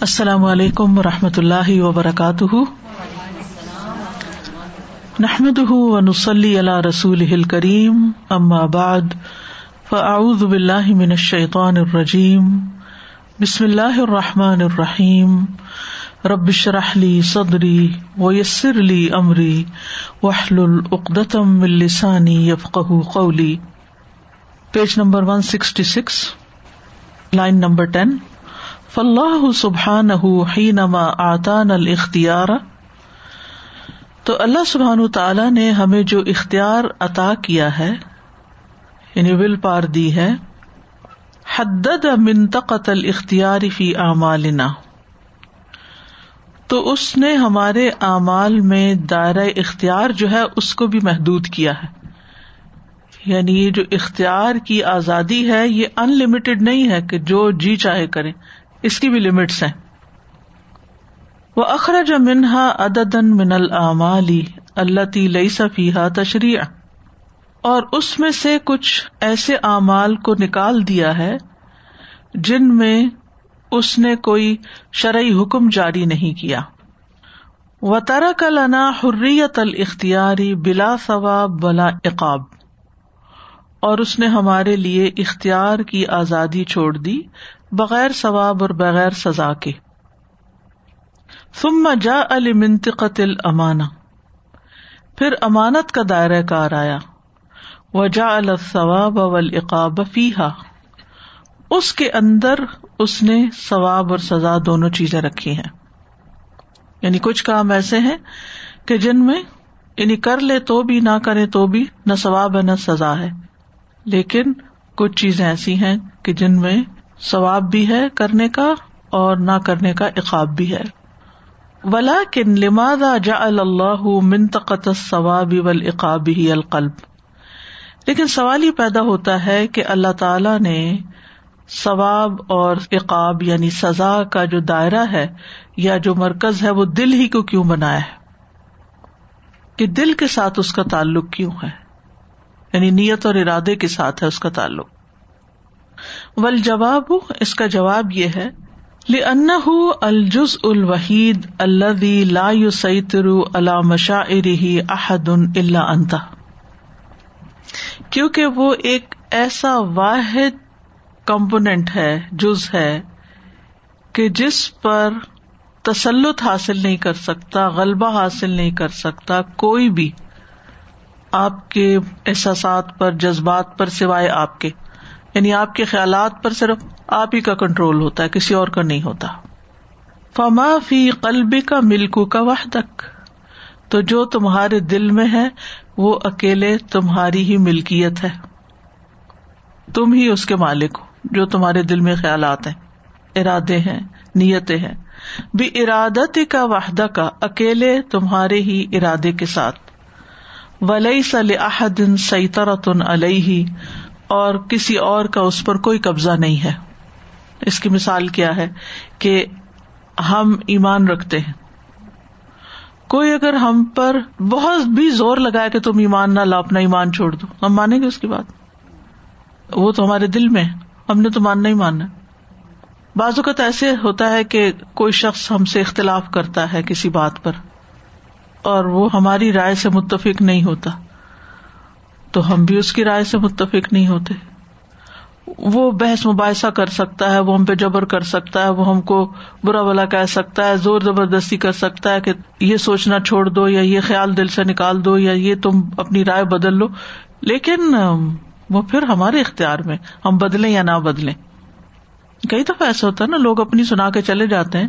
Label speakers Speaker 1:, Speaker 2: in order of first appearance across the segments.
Speaker 1: السلام علیکم و رحمۃ اللہ وبرکاتہ۔ نحمد ونسلی علی رسول کریم ام آباد فاعوذ باللہ من الشیطان الرجیم۔ بسم اللہ الرحمٰن الرحیم۔ ربش رحلی صدری ویسر علی عمری وحل العقدم السانی یفق قولی۔ Page number one sixty six line number ten فلاح سبحان حینما آتان الختیار تو اللہ سبحان تعالی نے ہمیں جو اختیار عطا کیا ہے یعنی ول پار دی ہے، حدد منتقت الاختیار فی اعمالنا۔ تو اس نے ہمارے اعمال میں دائرہ اختیار جو ہے، اس کو بھی محدود کیا ہے۔ یعنی یہ جو اختیار کی آزادی ہے، یہ ان لمیٹڈ نہیں ہے کہ جو جی چاہے کرے اس کی بھی لمٹس ہیں۔ وہ اخراج منہا ادن من العمالی اللہ تی لئی صفیحہ تشریح اور اس میں سے کچھ ایسے اعمال کو نکال دیا ہے جن میں اس نے کوئی شرعی حکم جاری نہیں کیا۔ و ترک لنا حریت الاختیاری بلا ثواب بلا عقاب۔ اور اس نے ہمارے لیے اختیار کی آزادی چھوڑ دی۔ بغیر ثواب اور بغیر سزا کے۔ ثم جا المنطقت الامانہ۔ پھر امانت کا دائرہ کار آیا۔ وجا الثواب والعقاب فیحا اس کے اندر اس نے ثواب اور سزا دونوں چیزیں رکھی ہیں۔ یعنی کچھ کام ایسے ہیں کہ جن میں یعنی کر لے تو بھی، نہ کرے تو بھی نہ ثواب ہے نہ سزا ہے۔ لیکن کچھ چیزیں ایسی ہیں کہ جن میں ثواب بھی ہے کرنے کا اور نہ کرنے کا اقاب بھی ہے۔ ولا کن لماد جا اللہ منتقط ثواب والعقاب ہی القلب؟ لیکن سوال یہ پیدا ہوتا ہے کہ اللہ تعالی نے ثواب اور اقاب یعنی سزا کا جو دائرہ ہے یا جو مرکز ہے وہ دل ہی کو کیوں بنایا ہے؟ کہ دل کے ساتھ اس کا تعلق کیوں ہے؟ یعنی نیت اور ارادے کے ساتھ ہے اس کا تعلق۔ ول جواب اس کا جواب یہ ہے ان الجز الوحید اللہ لا سعتر اللہ مشا احد اللہ انتا کیونکہ وہ ایک ایسا واحد کمپونیٹ ہے، جز ہے، کہ جس پر تسلط حاصل نہیں کر سکتا، غلبہ حاصل نہیں کر سکتا، کوئی بھی آپ کے احساسات پر، جذبات پر سوائے آپ کے۔ یعنی آپ کے خیالات پر صرف آپ ہی کا کنٹرول ہوتا ہے، کسی اور کا نہیں ہوتا۔ فما فی قلبی کا ملکو کا وحدک تو جو تمہارے دل میں ہے، وہ اکیلے تمہاری ہی ملکیت ہے۔ تم ہی اس کے مالک ہو، جو تمہارے دل میں خیالات ہیں، ارادے ہیں، نیتیں ہیں۔ بھی ارادت کا وحدہ کا اکیلے تمہارے ہی ارادے کے ساتھ۔ ولی سل احدن سیطرتن علیہ اور کسی اور کا اس پر کوئی قبضہ نہیں ہے۔ اس کی مثال کیا ہے کہ ہم ایمان رکھتے ہیں۔ کوئی اگر ہم پر بہت بھی زور لگائے کہ تم ایمان نہ لا اپنا ایمان چھوڑ دو، ہم مانیں گے اس کی بات؟ وہ تو ہمارے دل میں ہم نے تو ماننا ہی ماننا بعض اوقات ایسے ہوتا ہے کہ کوئی شخص ہم سے اختلاف کرتا ہے کسی بات پر اور وہ ہماری رائے سے متفق نہیں ہوتا۔ تو ہم بھی اس کی رائے سے متفق نہیں ہوتے۔ وہ بحث مباحثہ کر سکتا ہے، وہ ہم پہ جبر کر سکتا ہے، وہ ہم کو برا بلا کہہ سکتا ہے، زور زبردستی کر سکتا ہے کہ یہ سوچنا چھوڑ دو یا یہ خیال دل سے نکال دو یا یہ تم اپنی رائے بدل لو۔ لیکن وہ پھر ہمارے اختیار میں، ہم بدلیں یا نہ بدلیں۔ کئی دفعہ ایسا ہوتا ہے نا، لوگ اپنی سنا کے چلے جاتے ہیں،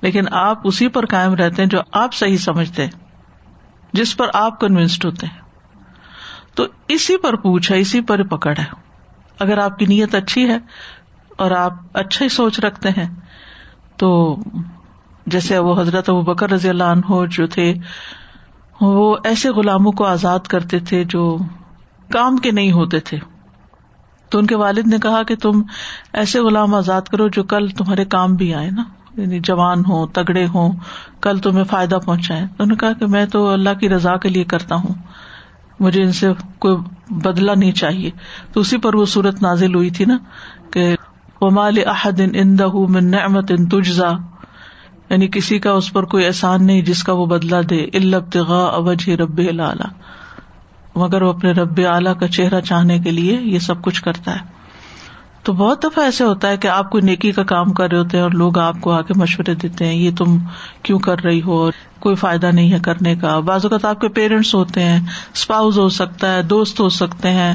Speaker 1: لیکن آپ اسی پر قائم رہتے ہیں جو آپ صحیح سمجھتے ہیں، جس پر آپ کنوینسڈ ہوتے ہیں۔ تو اسی پر پوچھ ہے اسی پر پکڑ ہے اگر آپ کی نیت اچھی ہے اور آپ اچھا ہی سوچ رکھتے ہیں، تو جیسے وہ حضرت وہ بکر رضی اللہ عنہ جو تھے، وہ ایسے غلاموں کو آزاد کرتے تھے جو کام کے نہیں ہوتے تھے۔ تو ان کے والد نے کہا کہ تم ایسے غلام آزاد کرو جو کل تمہارے کام بھی آئے نا۔ یعنی جوان ہو تگڑے ہوں، کل تمہیں فائدہ پہنچائے۔ تو انہوں نے کہا کہ میں تو اللہ کی رضا کے لیے کرتا ہوں۔ مجھے ان سے کوئی بدلا نہیں چاہیے۔ تو اسی پر وہ صورت نازل ہوئی تھی نا کہ ومال احد ان من نعمت ان تجزا یعنی کسی کا اس پر کوئی احسان نہیں جس کا وہ بدلا دے۔ البتغا اوج رب اعلی مگر وہ اپنے رب اعلی کا چہرہ چاہنے کے لیے یہ سب کچھ کرتا ہے۔ تو بہت دفعہ ایسے ہوتا ہے کہ آپ کوئی نیکی کا کام کر رہے ہوتے ہیں اور لوگ آپ کو آ کے مشورے دیتے ہیں، یہ تم کیوں کر رہی ہو؟ کوئی فائدہ نہیں ہے کرنے کا۔ بعض اوقات آپ کے پیرنٹس ہوتے ہیں، اسپاؤز ہو سکتا ہے، دوست ہو سکتے ہیں،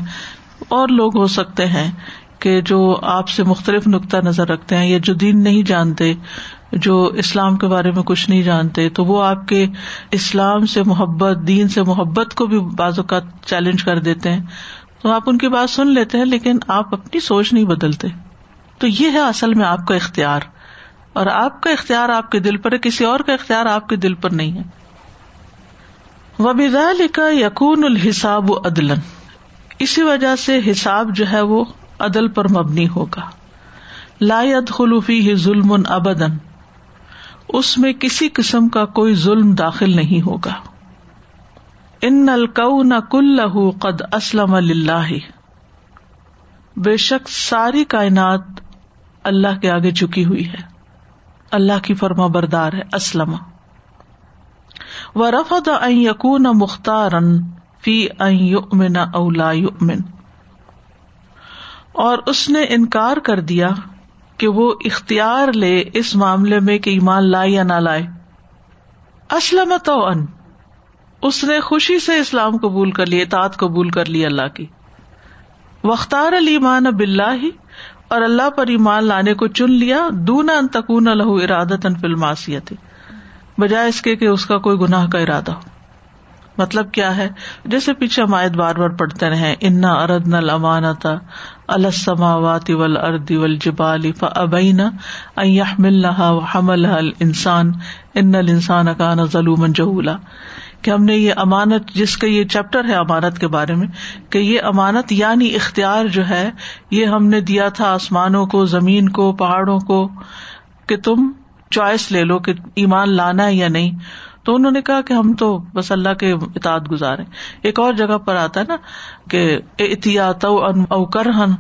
Speaker 1: اور لوگ ہو سکتے ہیں کہ جو آپ سے مختلف نقطۂ نظر رکھتے ہیں یا جو دین نہیں جانتے، جو اسلام کے بارے میں کچھ نہیں جانتے، تو وہ آپ کے اسلام سے محبت، دین سے محبت کو بھی بعض اوقات چیلنج کر دیتے ہیں۔ تو آپ ان کی بات سن لیتے ہیں، لیکن آپ اپنی سوچ نہیں بدلتے۔ تو یہ ہے اصل میں آپ کا اختیار۔ اور آپ کا اختیار آپ کے دل پر ہے، کسی اور کا اختیار آپ کے دل پر نہیں ہے۔ وبیزا لکھا یقون الحساب عدلن اسی وجہ سے حساب جو ہے وہ عدل پر مبنی ہوگا۔ لایت خلوفی ہی ظلم ابدن اس میں کسی قسم کا کوئی ظلم داخل نہیں ہوگا۔ ان الکو نہ قد اسلم اللہ بے شک ساری کائنات اللہ کے آگے چکی ہوئی ہے۔ اللہ کی فرما بردار ہے، اسلم۔ و رفت این یقون مختار فی این اولا یؤمن۔ اور اس نے انکار کر دیا کہ وہ اختیار لے اس معاملے میں کہ ایمان لائے یا نہ لائے۔ اسلم تو ان اس نے خوشی سے اسلام قبول کر لی، اطاعت قبول کر لی اللہ کی۔ وختار المان اب اللہ اور اللہ پر ایمان لانے کو چن لیا۔ دونا تکون لہو ارادت فلماسیت بجائے اس کے کہ اس کا کوئی گناہ کا ارادہ ہو۔ مطلب کیا ہے؟ جیسے پیچھے ہم آیت بار بار پڑھتے رہے انا ارد نل امانتا السماوات ول اردی ول جبال ابین مل حمل انسان ان الانسان کا نا ظلم کہ ہم نے یہ امانت، جس کا یہ چیپٹر ہے امانت کے بارے میں، کہ یہ امانت یعنی اختیار جو ہے، یہ ہم نے دیا تھا آسمانوں کو، زمین کو، پہاڑوں کو، کہ تم چوائس لے لو کہ ایمان لانا ہے یا نہیں۔ تو انہوں نے کہا کہ ہم تو بس اللہ کے اطاعت گزارے ایک اور جگہ پر آتا ہے نا کہ احتیاط اوکرہن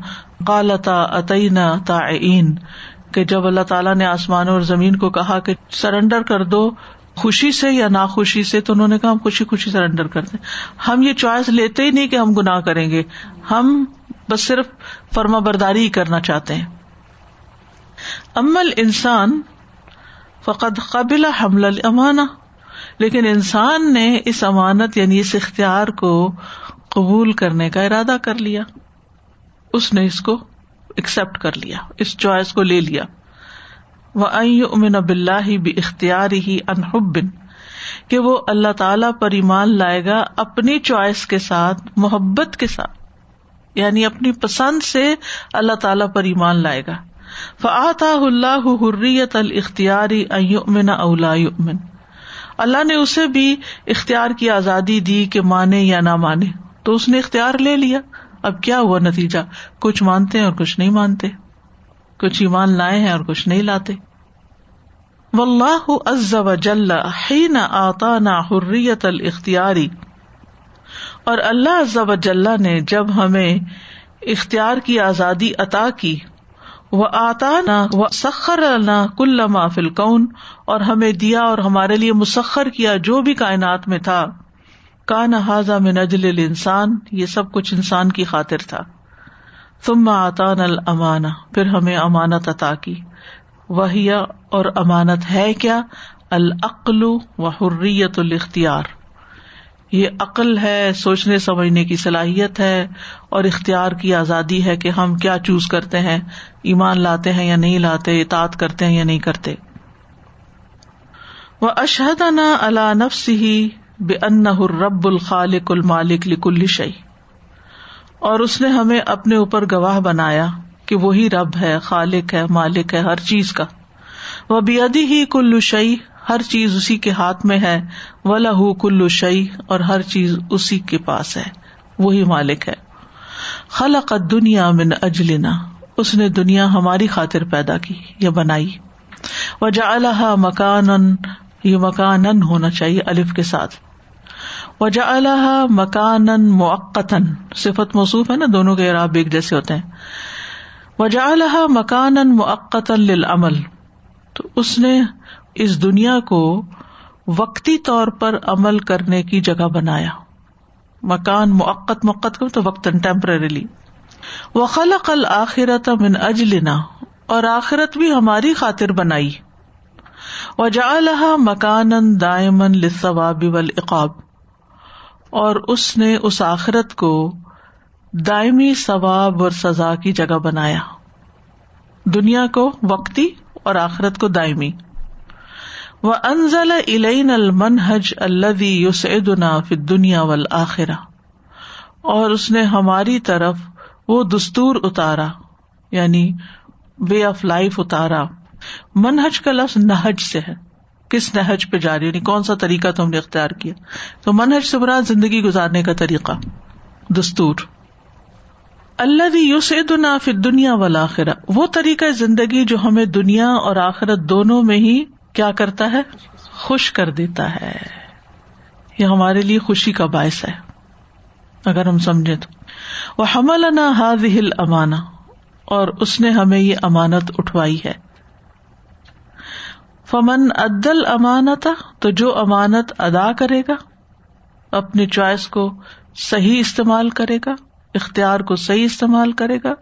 Speaker 1: قالتا عطینہ تعین کہ جب اللہ تعالیٰ نے آسمانوں اور زمین کو کہا کہ سرینڈر کر دو خوشی سے یا ناخوشی سے تو انہوں نے کہا ہم خوشی خوشی سرینڈر کرتے ہم یہ چوائس لیتے ہی نہیں کہ ہم گناہ کریں گے۔ ہم بس صرف فرما برداری ہی کرنا چاہتے ہیں۔ امل انسان فقط قبل حمل امانا لیکن انسان نے اس امانت یعنی اس اختیار کو قبول کرنے کا ارادہ کر لیا۔ اس نے اس کو ایکسپٹ کر لیا، اس چوائس کو لے لیا۔ وہ امن اب اللہ بھی اختیار ہی انحبن کہ وہ اللہ تعالی پر ایمان لائے گا اپنی چوائس کے ساتھ، محبت کے ساتھ۔ یعنی اپنی پسند سے اللہ تعالی پر ایمان لائے گا۔ فعطا اللہ حریت الختیاری امن اولا امن اللہ نے اسے بھی اختیار کی آزادی دی کہ مانے یا نہ مانے۔ تو اس نے اختیار لے لیا۔ اب کیا ہوا نتیجہ؟ کچھ مانتے اور کچھ نہیں مانتے۔ کچھ ایمان لائے ہیں اور کچھ نہیں لاتے۔ و اللہ عز و جل حین آتا نا حریت الختیاری اور اللہ عز و جل نے جب ہمیں اختیار کی آزادی عطا کی، وہ آتا نہ سخر کل ما فل کون اور ہمیں دیا اور ہمارے لیے مسخر کیا جو بھی کائنات میں تھا۔ کا نہ حاضہ میں نجل انسان یہ سب کچھ انسان کی خاطر تھا۔ تم آتا نل پھر ہمیں امانت عطا کی۔ وہی اور امانت ہے کیا؟ العقل و حریت الاختیار۔ یہ عقل ہے، سوچنے، سمجھنے کی صلاحیت ہے اور اختیار کی آزادی ہے کہ ہم کیا چوز کرتے ہیں، ایمان لاتے ہیں یا نہیں لاتے اطاط کرتے ہیں یا نہیں کرتے۔ وہ اشہد نا اللہ نفس ہی بے ان رب الخالق المالک لکل شعی اور اس نے ہمیں اپنے اوپر گواہ بنایا۔ کہ وہی رب ہے، خالق ہے، مالک ہے، ہر چیز کا۔ وہ بیدی ہی کلو شعی ہر چیز اسی کے ہاتھ میں ہے۔ و لہو کلو شعی اور ہر چیز اسی کے پاس ہے۔ وہی مالک ہے۔ خلق دنیا من اجلنا اس نے دنیا ہماری خاطر پیدا کی یا بنائی۔ وجا اللہ مکان یہ مکان ہونا چاہیے، الف کے ساتھ۔ وجا اللہ مکان موقتن صفت موصوف ہے نا، دونوں کے عراب ایک جیسے ہوتے ہیں۔ وجا مکان موقت لمل تو اس نے اس دنیا کو وقتی طور پر عمل کرنے کی جگہ بنایا۔ مکان موقت موقت کو تو وقت ٹیمپرریلی وہ الآخرت من اجلنا، اور آخرت بھی ہماری خاطر بنائی۔ و جا مکان دائمن لثواب والعقاب۔ اور اس نے اس آخرت کو دائمی ثواب اور سزا کی جگہ بنایا۔ دنیا کو وقتی اور آخرت کو دائمی۔ وہ انزل علین المنحج اللہ یوسعدنا فی دنیا والآخرہ اور اس نے ہماری طرف وہ دستور اتارا یعنی وے آف لائف اتارا۔ منہج کا لفظ نہج سے ہے۔ کس نہج پہ جاری یعنی کون سا طریقہ تم نے اختیار کیا؟ تو منہج سے برا زندگی گزارنے کا طریقہ۔ دستور۔ اللہ یوس دنا پھر دنیا والا وہ طریقہ زندگی جو ہمیں دنیا اور آخرت دونوں میں ہی کیا کرتا ہے؟ خوش کر دیتا ہے. یہ ہمارے لیے خوشی کا باعث ہے. اگر ہم سمجھے تو. وہ حمل نہ ہاد ہل امانا اور اس نے ہمیں یہ امانت اٹھوائی ہے. فمن عدل امانت تو جو امانت ادا کرے گا، اپنی چوائس کو صحیح استعمال کرے گا اختیار کو صحیح استعمال کرے گا۔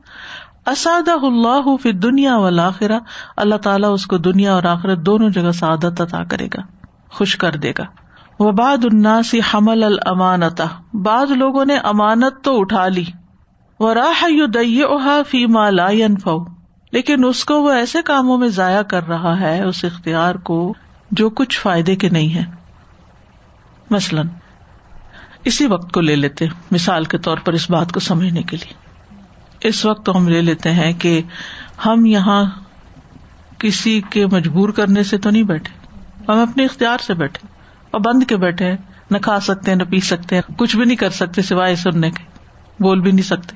Speaker 1: اساد اللہ فی دنیا و اللہ تعالیٰ اس کو دنیا اور آخرت دونوں جگہ سعادت عطا کرے گا، خوش کر دے گا۔ وہ بعد اناسی حمل المانتا بعض لوگوں نے امانت تو اٹھا لی۔ وہ راہ یو فی مالا فو لیکن اس کو وہ ایسے کاموں میں ضائع کر رہا ہے، اس اختیار کو جو کچھ فائدے کے نہیں ہے۔ مثلاً اسی وقت کو لے لیتے مثال کے طور پر اس بات کو سمجھنے کے لیے۔ اس وقت ہم لے لیتے ہیں کہ ہم یہاں کسی کے مجبور کرنے سے تو نہیں بیٹھے، ہم اپنے اختیار سے بیٹھے اور بند کے بیٹھے ہیں، نہ کھا سکتے ہیں، نہ پی سکتے ہیں، کچھ بھی نہیں کر سکتے سوائے سننے کے، بول بھی نہیں سکتے۔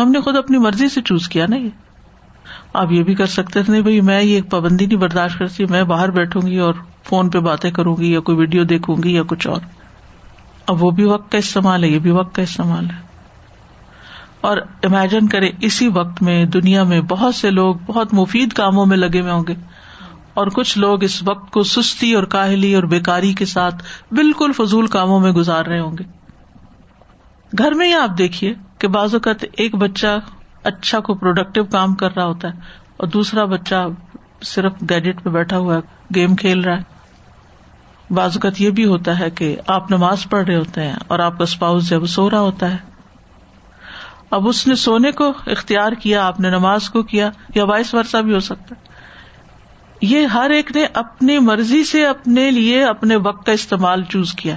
Speaker 1: ہم نے خود اپنی مرضی سے چوز کیا نا یہ۔ آپ یہ بھی کر سکتے تھے، نہیں بھائی، میں یہ پابندی نہیں برداشت کرتی، میں باہر بیٹھوں گی اور فون پہ باتیں کروں گی یا کوئی ویڈیو دیکھوں گی یا کچھ اور۔ اب وہ بھی وقت کا استعمال ہے، یہ بھی وقت کا استعمال ہے۔ اور امیجن کرے اسی وقت میں، دنیا میں بہت سے لوگ بہت مفید کاموں میں لگے ہوئے ہوں گے۔ اور کچھ لوگ اس وقت کو سستی اور کاہلی اور بےکاری کے ساتھ بالکل فضول کاموں میں گزار رہے ہوں گے۔ گھر میں ہی آپ دیکھیے کہ بعض اوقات ایک بچہ اچھا کو پروڈکٹیو کام کر رہا ہوتا ہے اور دوسرا بچہ صرف گیجٹ پہ بیٹھا ہوا ہے گیم کھیل رہا ہے۔ بعض اوقات یہ بھی ہوتا ہے کہ آپ نماز پڑھ رہے ہوتے ہیں اور آپ کا اسپاؤس جب سو رہا ہوتا ہے۔ اب اس نے سونے کو اختیار کیا، آپ نے نماز کو کیا یا وائس ورثہ بھی ہو سکتا ہے۔ یہ ہر ایک نے اپنی مرضی سے اپنے لیے اپنے وقت کا استعمال چوز کیا۔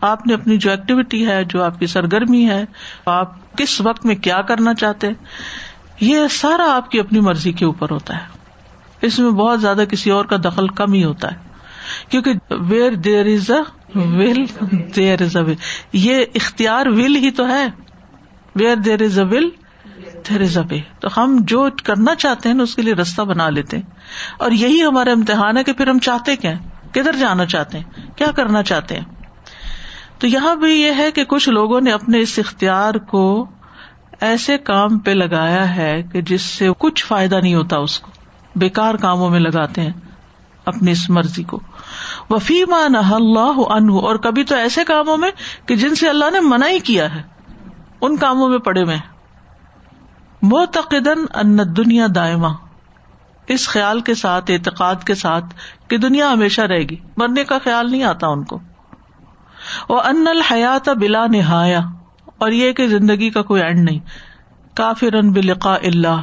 Speaker 1: آپ نے اپنی جو ایکٹیویٹی ہے، جو آپ کی سرگرمی ہے، آپ کس وقت میں کیا کرنا چاہتے یہ سارا آپ کی اپنی مرضی کے اوپر ہوتا ہے۔ اس میں بہت زیادہ کسی اور کا دخل کم ہی ہوتا ہے۔ کیونکہ ویئر دیر از اے ول دیر از اے ول یہ اختیار ول ہی تو ہے. ویئر دیر از اے ول دیر از اے وے تو ہم جو کرنا چاہتے ہیں نا، اس کے لیے رستہ بنا لیتے ہیں۔ اور یہی ہمارا امتحان ہے کہ پھر ہم چاہتے کیا کدھر جانا چاہتے ہیں؟ کیا کرنا چاہتے ہیں؟ تو یہاں بھی یہ ہے کہ کچھ لوگوں نے اپنے اس اختیار کو ایسے کام پہ لگایا ہے کہ جس سے کچھ فائدہ نہیں ہوتا اس کو۔ بےکار کاموں میں لگاتے ہیں۔ اپنی اس مرضی کو۔ وفیم اللہ عنہ، اور کبھی تو ایسے کاموں میں کہ جن سے اللہ نے منع ہی کیا ہے۔ ان کاموں میں پڑے ہوئے موتقدن ان دنیا دائما، اس خیال کے ساتھ، اعتقاد کے ساتھ کہ دنیا ہمیشہ رہے گی۔ مرنے کا خیال نہیں آتا ان کو۔ وہ ان الحیات بلا نہایا اور یہ کہ زندگی کا کوئی اینڈ نہیں۔ کافر بلقا اللہ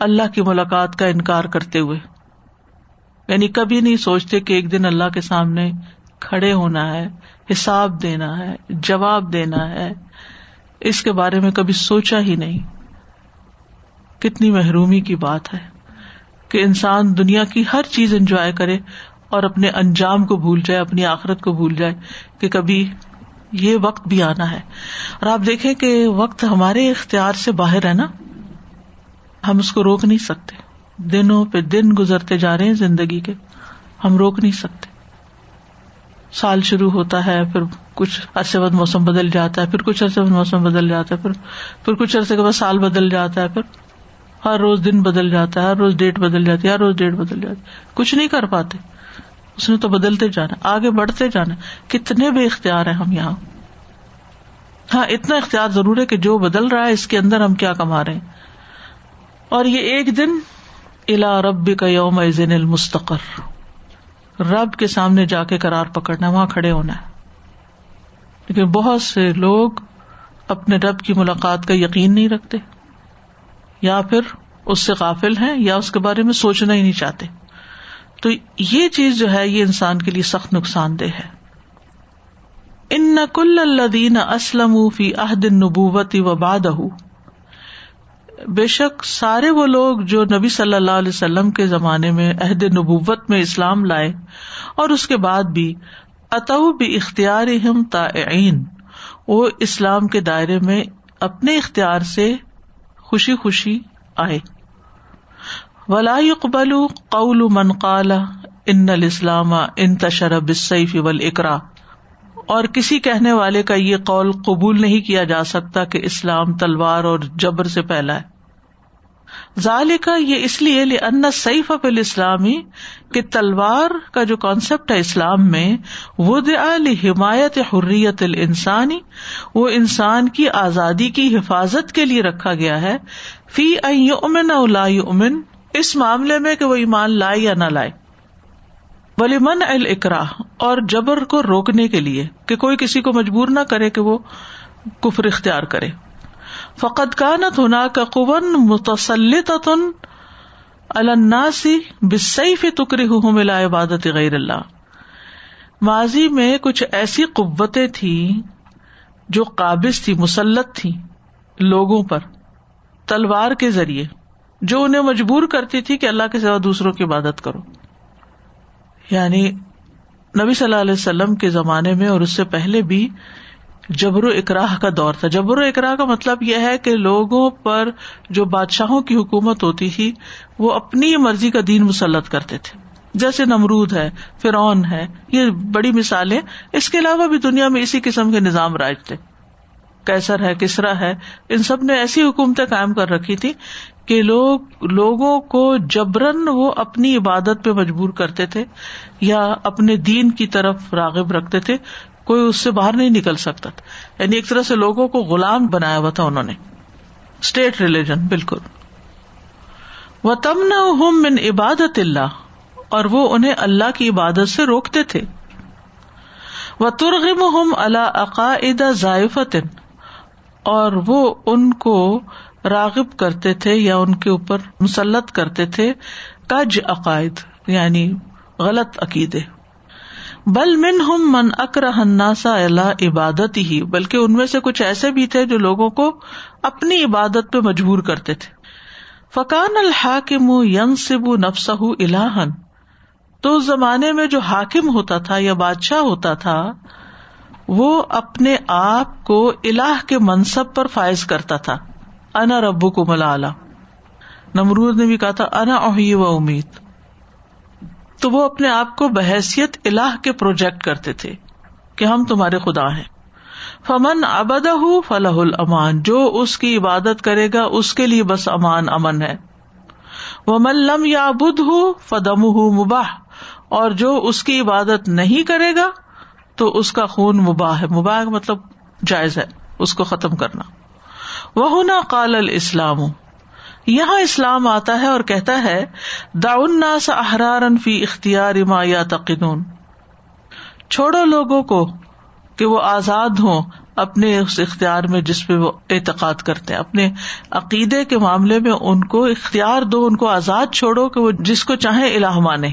Speaker 1: اللہ کی ملاقات کا انکار کرتے ہوئے۔ یعنی کبھی نہیں سوچتے کہ ایک دن اللہ کے سامنے کھڑے ہونا ہے، حساب دینا ہے، جواب دینا ہے۔ اس کے بارے میں کبھی سوچا ہی نہیں۔ کتنی محرومی کی بات ہے کہ انسان دنیا کی ہر چیز انجوائے کرے اور اپنے انجام کو بھول جائے، اپنی آخرت کو بھول جائے کہ کبھی یہ وقت بھی آنا ہے۔ اور آپ دیکھیں کہ وقت ہمارے اختیار سے باہر ہے نا، ہم اس کو روک نہیں سکتے۔ دنوں پہ دن گزرتے جا رہے ہیں زندگی کے۔ ہم روک نہیں سکتے۔ سال شروع ہوتا ہے، پھر کچھ عرصے بعد موسم بدل جاتا ہے، پھر کچھ عرصے بعد موسم بدل جاتا ہے، پھر پھر کچھ عرصے کے بعد سال بدل جاتا ہے، پھر ہر روز دن بدل جاتا ہے، ہر روز ڈیٹ بدل جاتی ہے، ہر روز ڈیٹ بدل جاتی ہے۔ کچھ نہیں کر پاتے۔ اس نے تو بدلتے جانا آگے بڑھتے جانا کتنے بے اختیار ہیں ہم یہاں۔ ہاں اتنا اختیار ضرور ہے کہ جو بدل رہا ہے، اس کے اندر ہم کیا کما رہے ہیں۔ اور یہ ایک دن الا رب کا یوم المستقر۔ رب کے سامنے جا کے کرار پکڑنا وہاں کھڑے ہونا ہے۔ لیکن بہت سے لوگ اپنے رب کی ملاقات کا یقین نہیں رکھتے۔ یا پھر اس سے قافل ہیں یا اس کے بارے میں سوچنا ہی نہیں چاہتے۔ تو یہ چیز جو ہے، یہ انسان کے لیے سخت نقصان دہ ہے۔ ان نقل اللہ اسلم فی عہد نبوتی و باد بے شک سارے وہ لوگ جو نبی صلی اللہ علیہ وسلم کے زمانے میں عہد نبوت میں اسلام لائے اور اس کے بعد بھی اتو بھی اختیار ہم تعین وہ اسلام کے دائرے میں اپنے اختیار سے خوشی خوشی آئے۔ ولا قبل قول من قال ان الاسلام ان تشرب سیف ول اقرا اور کسی کہنے والے کا یہ قول قبول نہیں کیا جا سکتا کہ اسلام تلوار اور جبر سے پھیلا ہے۔ ظال کا یہ اس لیے ان سعیف اف الاسلامی کہ تلوار کا جو کانسیپٹ ہے اسلام میں وہ دل حمایت حریت السانی وہ انسان کی آزادی کی حفاظت کے لیے رکھا گیا ہے۔ فی امن لا امن اس معاملے میں کہ وہ ایمان لائے یا نہ لائے۔ ولی من الکرا اور جبر کو روکنے کے لیے کہ کوئی کسی کو مجبور نہ کرے کہ وہ کفر اختیار کرے۔ فقط کا نت ہونا کا قبن متسلط الناسی بسئی فی تکری ہوں ملا عبادت غیر اللہ۔ ماضی میں کچھ ایسی قوتیں تھی جو قابض تھی مسلط تھی لوگوں پر تلوار کے ذریعے، جو انہیں مجبور کرتی تھی کہ اللہ کے سوا دوسروں کی عبادت کرو۔ یعنی نبی صلی اللہ علیہ وسلم کے زمانے میں اور اس سے پہلے بھی جبر و اکراہ کا دور تھا۔ جبر و اکراہ کا مطلب یہ ہے کہ لوگوں پر جو بادشاہوں کی حکومت ہوتی تھی، وہ اپنی مرضی کا دین مسلط کرتے تھے۔ جیسے نمرود ہے، فرعون ہے، یہ بڑی مثالیں۔ اس کے علاوہ بھی دنیا میں اسی قسم کے نظام راج تھے۔ کیسر ہے کسرا ہے، ان سب نے ایسی حکومتیں قائم کر رکھی تھی کہ لوگ لوگوں کو جبرن وہ اپنی عبادت پہ مجبور کرتے تھے یا اپنے دین کی طرف راغب رکھتے تھے، کوئی اس سے باہر نہیں نکل سکتا تھا۔ یعنی ایک طرح سے لوگوں کو غلام بنایا ہوا تھا انہوں نے۔ اسٹیٹ ریلیجن بالکل۔ وہ تمنا من عبادت اللہ، اور وہ انہیں اللہ کی عبادت سے روکتے تھے۔ وہ ترغم ہم اللہ عقائد ضائفت اور وہ ان کو راغب کرتے تھے یا ان کے اوپر مسلط کرتے تھے، کج عقائد یعنی غلط عقیدے۔ بل من ہم من اکرسا اللہ عبادت ہی بلکہ ان میں سے کچھ ایسے بھی تھے جو لوگوں کو اپنی عبادت پہ مجبور کرتے تھے۔ فقان الحاکم یم سب نفس الہن تو اس زمانے میں جو حاکم ہوتا تھا یا بادشاہ ہوتا تھا، وہ اپنے آپ کو اللہ کے منصب پر فائز کرتا تھا۔ انا ربو کو ملا نمرود نے بھی کہا تھا، انا اوہی و امید۔ تو وہ اپنے آپ کو بحثیت اللہ کے پروجیکٹ کرتے تھے کہ ہم تمہارے خدا ہیں۔ فمن ابد فلاح الامان، جو اس کی عبادت کرے گا، اس کے لیے بس امان امن ہے۔ وہ ملم یا بدھ ہو فدم ہُ مباح، اور جو اس کی عبادت نہیں کرے گا، تو اس کا خون مباح ہے۔ مباح مطلب جائز ہے، اس کو ختم کرنا۔ وہ نہ قال الاسلام یہاں اسلام آتا ہے اور کہتا ہے الناس احرارا فی اختیار ما یا تقنون چھوڑو لوگوں کو کہ وہ آزاد ہوں اپنے اس اختیار میں جس پہ وہ اعتقاد کرتے ہیں۔ اپنے عقیدے کے معاملے میں ان کو اختیار دو، ان کو آزاد چھوڑو کہ وہ جس کو چاہے الہ مانے۔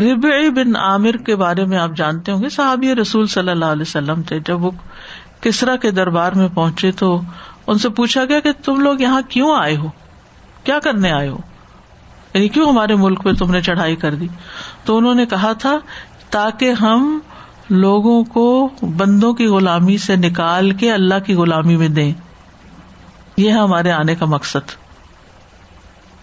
Speaker 1: رب بن عامر کے بارے میں آپ جانتے ہوں گے، صحابی رسول صلی اللہ علیہ وسلم تھے۔ جب وہ کسرا کے دربار میں پہنچے تو ان سے پوچھا گیا کہ تم لوگ یہاں کیوں آئے ہو؟ کیا کرنے آئے ہو؟ یعنی کیوں ہمارے ملک پہ تم نے چڑھائی کر دی؟ تو انہوں نے کہا تھا، تاکہ ہم لوگوں کو بندوں کی غلامی سے نکال کے اللہ کی غلامی میں دیں۔ یہ ہے ہمارے آنے کا مقصد۔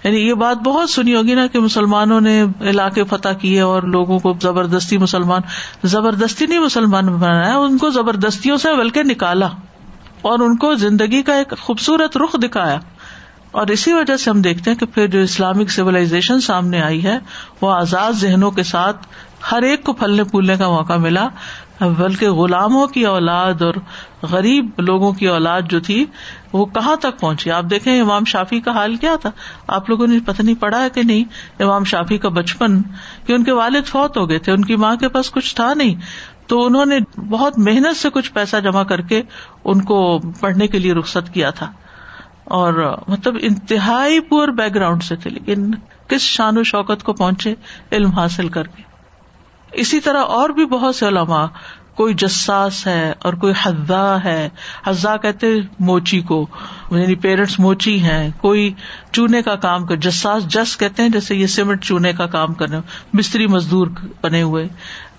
Speaker 1: یعنی یہ بات بہت سنی ہوگی نا کہ مسلمانوں نے علاقے فتح کیے اور لوگوں کو زبردستی مسلمان، زبردستی نہیں مسلمان بنایا، ان کو زبردستیوں سے بلکہ نکالا اور ان کو زندگی کا ایک خوبصورت رخ دکھایا۔ اور اسی وجہ سے ہم دیکھتے ہیں کہ پھر جو اسلامک سولاشن سامنے آئی ہے، وہ آزاد ذہنوں کے ساتھ ہر ایک کو پھلنے پھولنے کا موقع ملا۔ بلکہ غلاموں کی اولاد اور غریب لوگوں کی اولاد جو تھی وہ کہاں تک پہنچی؟ آپ دیکھیں امام شافی کا حال کیا تھا؟ آپ لوگوں نے پتہ نہیں پڑھا ہے کہ نہیں؟ امام شافی کا بچپن کہ ان کے والد فوت ہو گئے تھے، ان کی ماں کے پاس کچھ تھا نہیں۔ تو انہوں نے بہت محنت سے کچھ پیسہ جمع کر کے ان کو پڑھنے کے لیے رخصت کیا تھا۔ اور مطلب انتہائی پور بیک گراؤنڈ سے تھے، لیکن کس شان و شوکت کو پہنچے؟ علم حاصل کر کے۔ اسی طرح اور بھی بہت سے علماء کوئی جساس ہے اور کوئی حضا ہے۔ حضا کہتے موچی کو۔ یعنی پیرنٹس موچی ہیں۔ کوئی چونے کا کام کر جساس، جس کہتے ہیں جیسے یہ سیمنٹ چونے کا کام کرنے مستری مزدور بنے ہوئے۔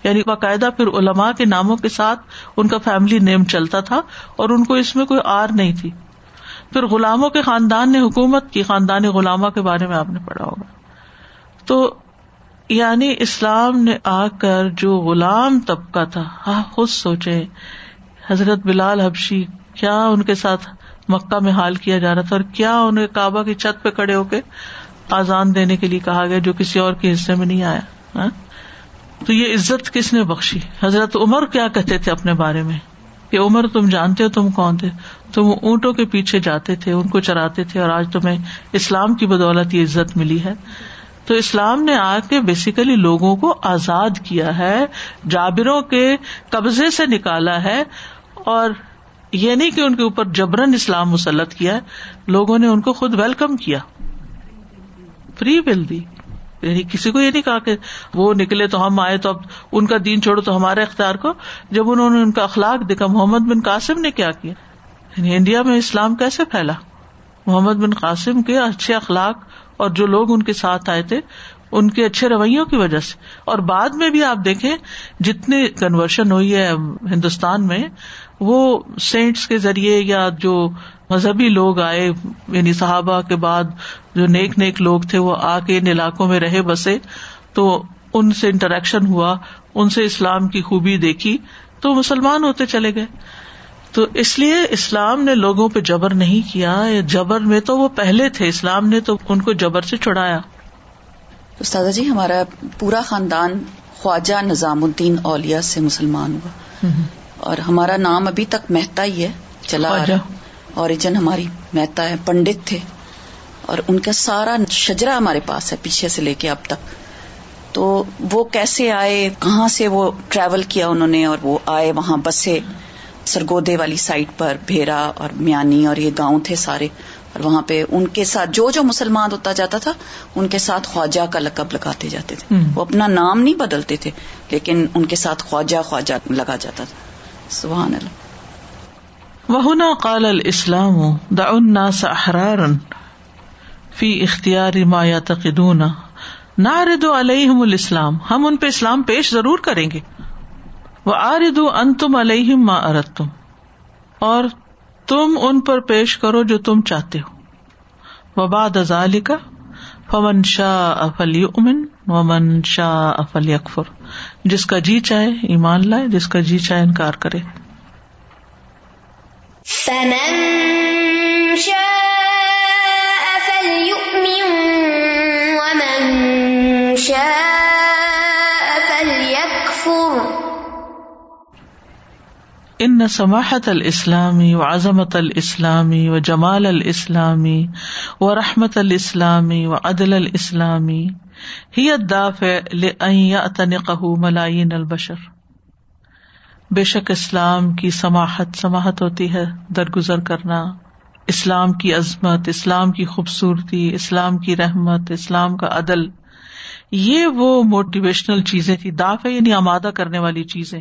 Speaker 1: یعنی باقاعدہ پھر علماء کے ناموں کے ساتھ ان کا فیملی نیم چلتا تھا اور ان کو اس میں کوئی آر نہیں تھی۔ پھر غلاموں کے خاندان نے حکومت کی۔ خاندان غلامہ کے بارے میں آپ نے پڑھا ہوگا۔ تو یعنی اسلام نے آ کر جو غلام طبقہ تھا ہاں خود سوچے، حضرت بلال حبشی، کیا ان کے ساتھ مکہ میں حال کیا جا رہا تھا؟ اور کیا انہیں کعبہ کی چھت پہ کھڑے ہو کے آزان دینے کے لیے کہا گیا جو کسی اور کے حصے میں نہیں آیا؟ ہاں؟ تو یہ عزت کس نے بخشی؟ حضرت عمر کیا کہتے تھے اپنے بارے میں؟ کہ عمر، تم جانتے ہو تم کون تھے؟ تم اونٹوں کے پیچھے جاتے تھے، ان کو چراتے تھے، اور آج تمہیں اسلام کی بدولت یہ عزت ملی ہے۔ تو اسلام نے آ کے بیسیکلی لوگوں کو آزاد کیا ہے، جابروں کے قبضے سے نکالا ہے اور یہ نہیں کہ ان کے اوپر جبرن اسلام مسلط کیا ہے، لوگوں نے ان کو خود ویلکم کیا۔ فری ول دی۔ یعنی کسی کو یہ نہیں کہا کہ وہ نکلے تو ہم آئے تو اب ان کا دین چھوڑو تو ہمارے اختیار کو، جب انہوں نے ان کا اخلاق دیکھا، محمد بن قاسم نے کیا کیا۔ یعنی انڈیا میں اسلام کیسے پھیلا؟ محمد بن قاسم کے اچھے اخلاق اور جو لوگ ان کے ساتھ آئے تھے، ان کے اچھے رویوں کی وجہ سے۔ اور بعد میں بھی آپ دیکھیں جتنی کنورشن ہوئی ہے ہندوستان میں، وہ سینٹس کے ذریعے یا جو مذہبی لوگ آئے یعنی صحابہ کے بعد جو نیک نیک لوگ تھے، وہ آ کے ان علاقوں میں رہے، بسے، تو ان سے انٹریکشن ہوا، ان سے اسلام کی خوبی دیکھی، تو مسلمان ہوتے چلے گئے۔ تو اس لیے اسلام نے لوگوں پہ جبر نہیں کیا جبر میں تو وہ پہلے تھے اسلام نے تو ان کو جبر سے چھڑایا۔
Speaker 2: استاد جی ہمارا پورا خاندان خواجہ نظام الدین اولیا سے مسلمان ہوا۔ اور ہمارا نام ابھی تک مہتا ہی ہے چلا اوریجن ہماری مہتا ہے پنڈت تھے۔ اور ان کا سارا شجرا ہمارے پاس ہے پیچھے سے لے کے اب تک۔ تو وہ کیسے آئے؟ کہاں سے وہ ٹریول کیا انہوں نے اور وہ آئے وہاں بسے؟ سرگودے والی سائٹ پر بھیرا اور میانی اور یہ گاؤں تھے سارے اور وہاں پہ ان کے ساتھ جو جو مسلمان ہوتا جاتا تھا ان کے ساتھ خواجہ کا لقب لگاتے جاتے تھے۔ وہ اپنا نام نہیں بدلتے تھے لیکن ان کے ساتھ خواجہ خواجہ لگا جاتا تھا۔ سبحان اللہ۔
Speaker 1: وہ قال الاسلام دا الناس احرارا فی اختیار ما یعتقدون نعرض علیہم الاسلام ہم ان پہ اسلام پیش ضرور کریں گے۔ وہ آرد ان تم علیہم ما ارد تم اور تم ان پر پیش کرو جو تم چاہتے ہو۔ وباد ازال کا فمن شاہ افل امن و من شاہ افل اکفر جس کا جی چاہے ایمان لائے، جس کا جی چاہے انکار کرے۔ ان سماحت الاسلامی و عظمت الاسلامی و جمال الاسلامی و رحمت الاسلامی و عدل الاسلامی ہی ملائین البشر۔ بے شک اسلام کی سماحت سماحت ہوتی ہے درگزر کرنا۔ اسلام کی عظمت، اسلام کی خوبصورتی، اسلام کی رحمت، اسلام کا عدل، یہ وہ موٹیویشنل چیزیں تھی داف یعنی آمادہ کرنے والی چیزیں۔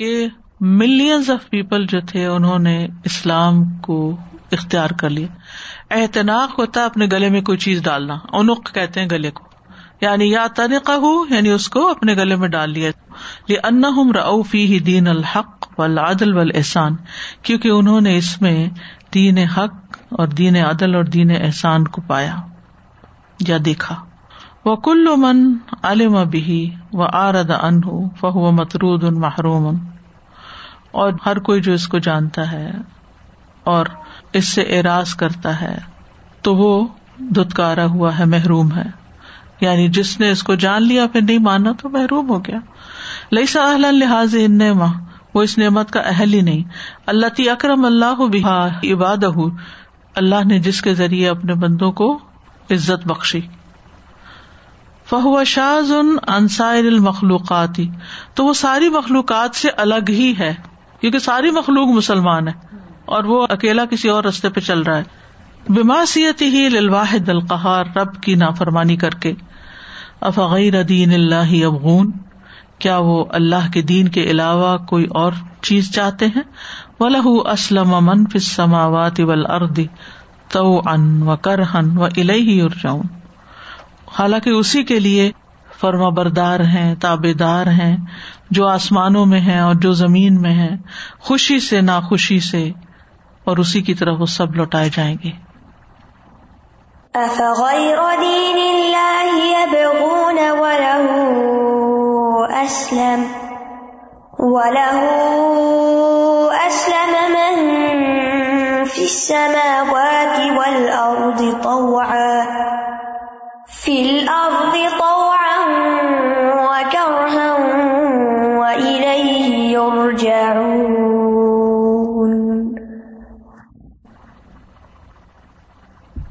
Speaker 1: کہ ملینز آف پیپل جو تھے انہوں نے اسلام کو اختیار کر لیا۔ احتناق ہوتا ہے اپنے گلے میں کوئی چیز ڈالنا۔ انوق کہتے ہیں گلے کو۔ یعنی یا تنقا ہو یعنی اس کو اپنے گلے میں ڈال لیا۔ یہ ان روفی ہی دین الحق و عدل و احسان کیونکہ انہوں نے اس میں دین حق اور دین عدل اور دین احسان کو پایا یا دیکھا۔ وہ کل من علم بھی و آرد ان فہو مترود ان محروم. اور ہر کوئی جو اس کو جانتا ہے اور اس سے اراض کرتا ہے، تو وہ دھتکارا ہوا ہے، محروم ہے۔ یعنی جس نے اس کو جان لیا، پھر نہیں مانا تو محروم ہو گیا۔ لئی سا لحاظ ان وہ اس نعمت کا اہل ہی نہیں۔ اللہ تی اکرم اللہ عباد اللہ نے جس کے ذریعے اپنے بندوں کو عزت بخشی۔ فہو شاز ان انصائر المخلوقات۔ تو وہ ساری مخلوقات سے الگ ہی ہے، کیونکہ ساری مخلوق مسلمان ہے اور وہ اکیلا کسی اور رستے پہ چل رہا ہے۔ بماسیت ہی للواحد القہار، رب کی نافرمانی کر کے۔ افغیر دین اللہ ابغون کیا وہ اللہ کے دین کے علاوہ کوئی اور چیز چاہتے ہیں؟ و لہ اسلم امن فسماوات ول ارد تو ان و کرہن و الہ ارجاؤن حالانکہ اسی کے لیے فرما بردار ہیں، تابے دار ہیں، جو آسمانوں میں ہیں اور جو زمین میں ہے خوشی سے نہ خوشی سے اور اسی کی طرف وہ سب لوٹائے جائیں گے۔
Speaker 3: اسلم وله اسلم من في السماوات والارض طوعا. في الارض طوعا وكرها واليه يرجعون.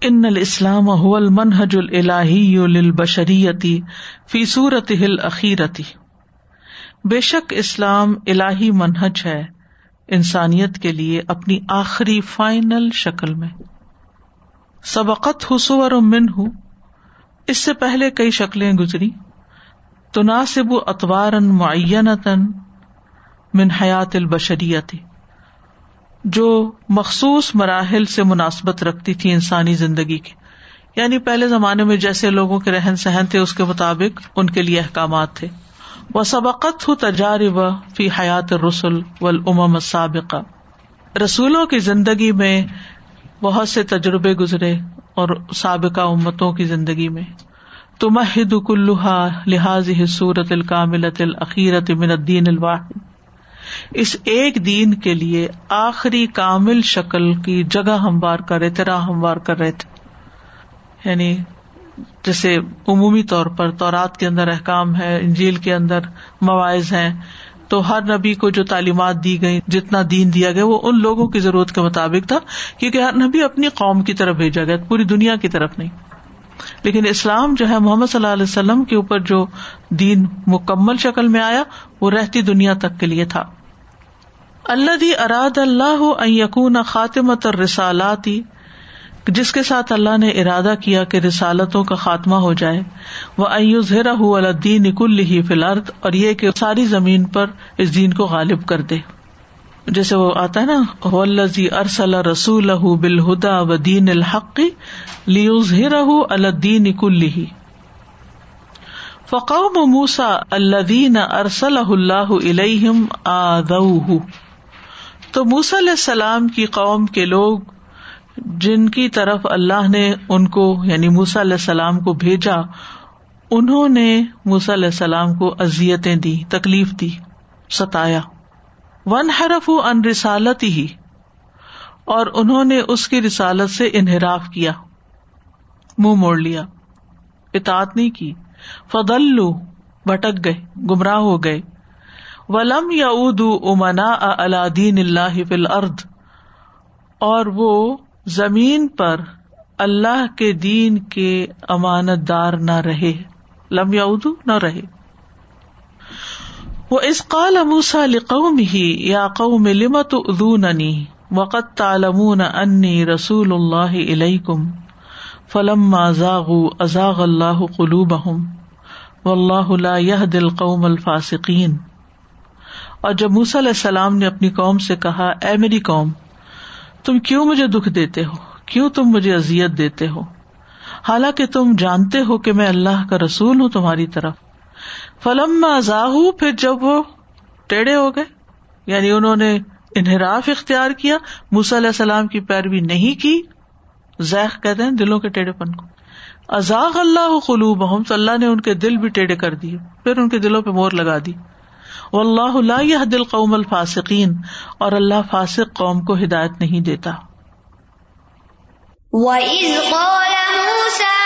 Speaker 1: ان الاسلام هو المنهج الالهي للبشريه في سورته الاخيره بے شک اسلام الہی منہج ہے انسانیت کے لیے اپنی آخری فائنل شکل میں. سبقت حسور من ہوں اس سے پہلے کئی شکلیں گزری۔ تو تناسب اتوار معین من حیات البشریتی جو مخصوص مراحل سے مناسبت رکھتی تھی انسانی زندگی کی۔ یعنی پہلے زمانے میں جیسے لوگوں کے رہن سہن تھے، اس کے مطابق ان کے لیے احکامات تھے۔ وہ سبقت ہو تجارب فی حیات رسول و العم سابقہ رسولوں کی زندگی میں بہت سے تجربے گزرے۔ اور سابقہ امتوں کی زندگی میں۔ تو محد کلوہا لحاظ صورت الکاملت العقیرت من الدین الواحد۔ اس ایک دین کے لیے آخری کامل شکل کی جگہ ہموار کر رہے تھے، راہ ہموار کر رہے تھے۔ یعنی جیسے عمومی طور پر تورات کے اندر احکام ہے انجیل کے اندر مواعظ ہیں تو ہر نبی کو جو تعلیمات دی گئی جتنا دین دیا گیا، وہ ان لوگوں کی ضرورت کے مطابق تھا، کیونکہ ہر نبی اپنی قوم کی طرف بھیجا گیا، پوری دنیا کی طرف نہیں۔ لیکن اسلام جو ہے محمد صلی اللہ علیہ وسلم کے اوپر جو دین مکمل شکل میں آیا، وہ رہتی دنیا تک کے لیے تھا۔ اللہ دی اراد اللہ یقون خاتمت اور رسالاتی جس کے ساتھ اللہ نے ارادہ کیا کہ رسالتوں کا خاتمہ ہو جائے، وہ ایوزرا الدین نکل ہی فلارت اور یہ کہ ساری زمین پر اس دین کو غالب کر دے۔ جیسے وہ آتا ہے نا ولزی ارسل رسول بالہدا و دین الحق لیوز رہ الدین نکل ہی فقوم موسا الدین ارسل اللہ علیہم آدہ تو موس علیہ السلام کی قوم کے لوگ جن کی طرف اللہ نے ان کو یعنی موسا علیہ السلام کو بھیجا، انہوں نے موسا علیہ السلام کو ازیتیں دی، تکلیف دی، ستایا۔ ون حرف ان رسالت ہی اور انہوں نے اس کی رسالت سے انحراف کیا۔ منہ موڑ لیا۔ اطاط نہیں کی۔ فدل لو بھٹک گئے، گمراہ ہو گئے۔ ولم یا ادو امنا اللہ اللہ فل ارد اور وہ زمین پر اللہ کے دین کے امانت دار نہ رہے لمیا ادو نہ رہے۔ وہ اس قال اموسا لقوم ہی یا قوم لمت ادوننی وقت تالمون انی رسول اللہ علیکم فلم ازاغ ازاغ اللہ قلوب و اللہ یہ دل قوم الفاسقین۔ اور جب موسی علیہ السلام نے اپنی قوم سے کہا، اے میری قوم تم کیوں مجھے دکھ دیتے ہو؟ کیوں تم مجھے ازیت دیتے ہو؟ حالانکہ تم جانتے ہو کہ میں اللہ کا رسول ہوں تمہاری طرف۔ فلم میں پھر جب وہ ٹیڑھے ہو گئے یعنی انہوں نے انحراف اختیار کیا، موسی علیہ السلام کی پیروی نہیں کی ذیخ کہتے ہیں دلوں کے ٹیڑھے پن کو۔ ازاغ اللہ قلوب تو اللہ نے ان کے دل بھی ٹیڑھے کر دیے، پھر ان کے دلوں پہ مور لگا دی۔ و اللہ دل قوم الفاسقین اور اللہ فاسق قوم کو ہدایت نہیں دیتا۔
Speaker 3: وَإِذْ قَالَ مُوسَى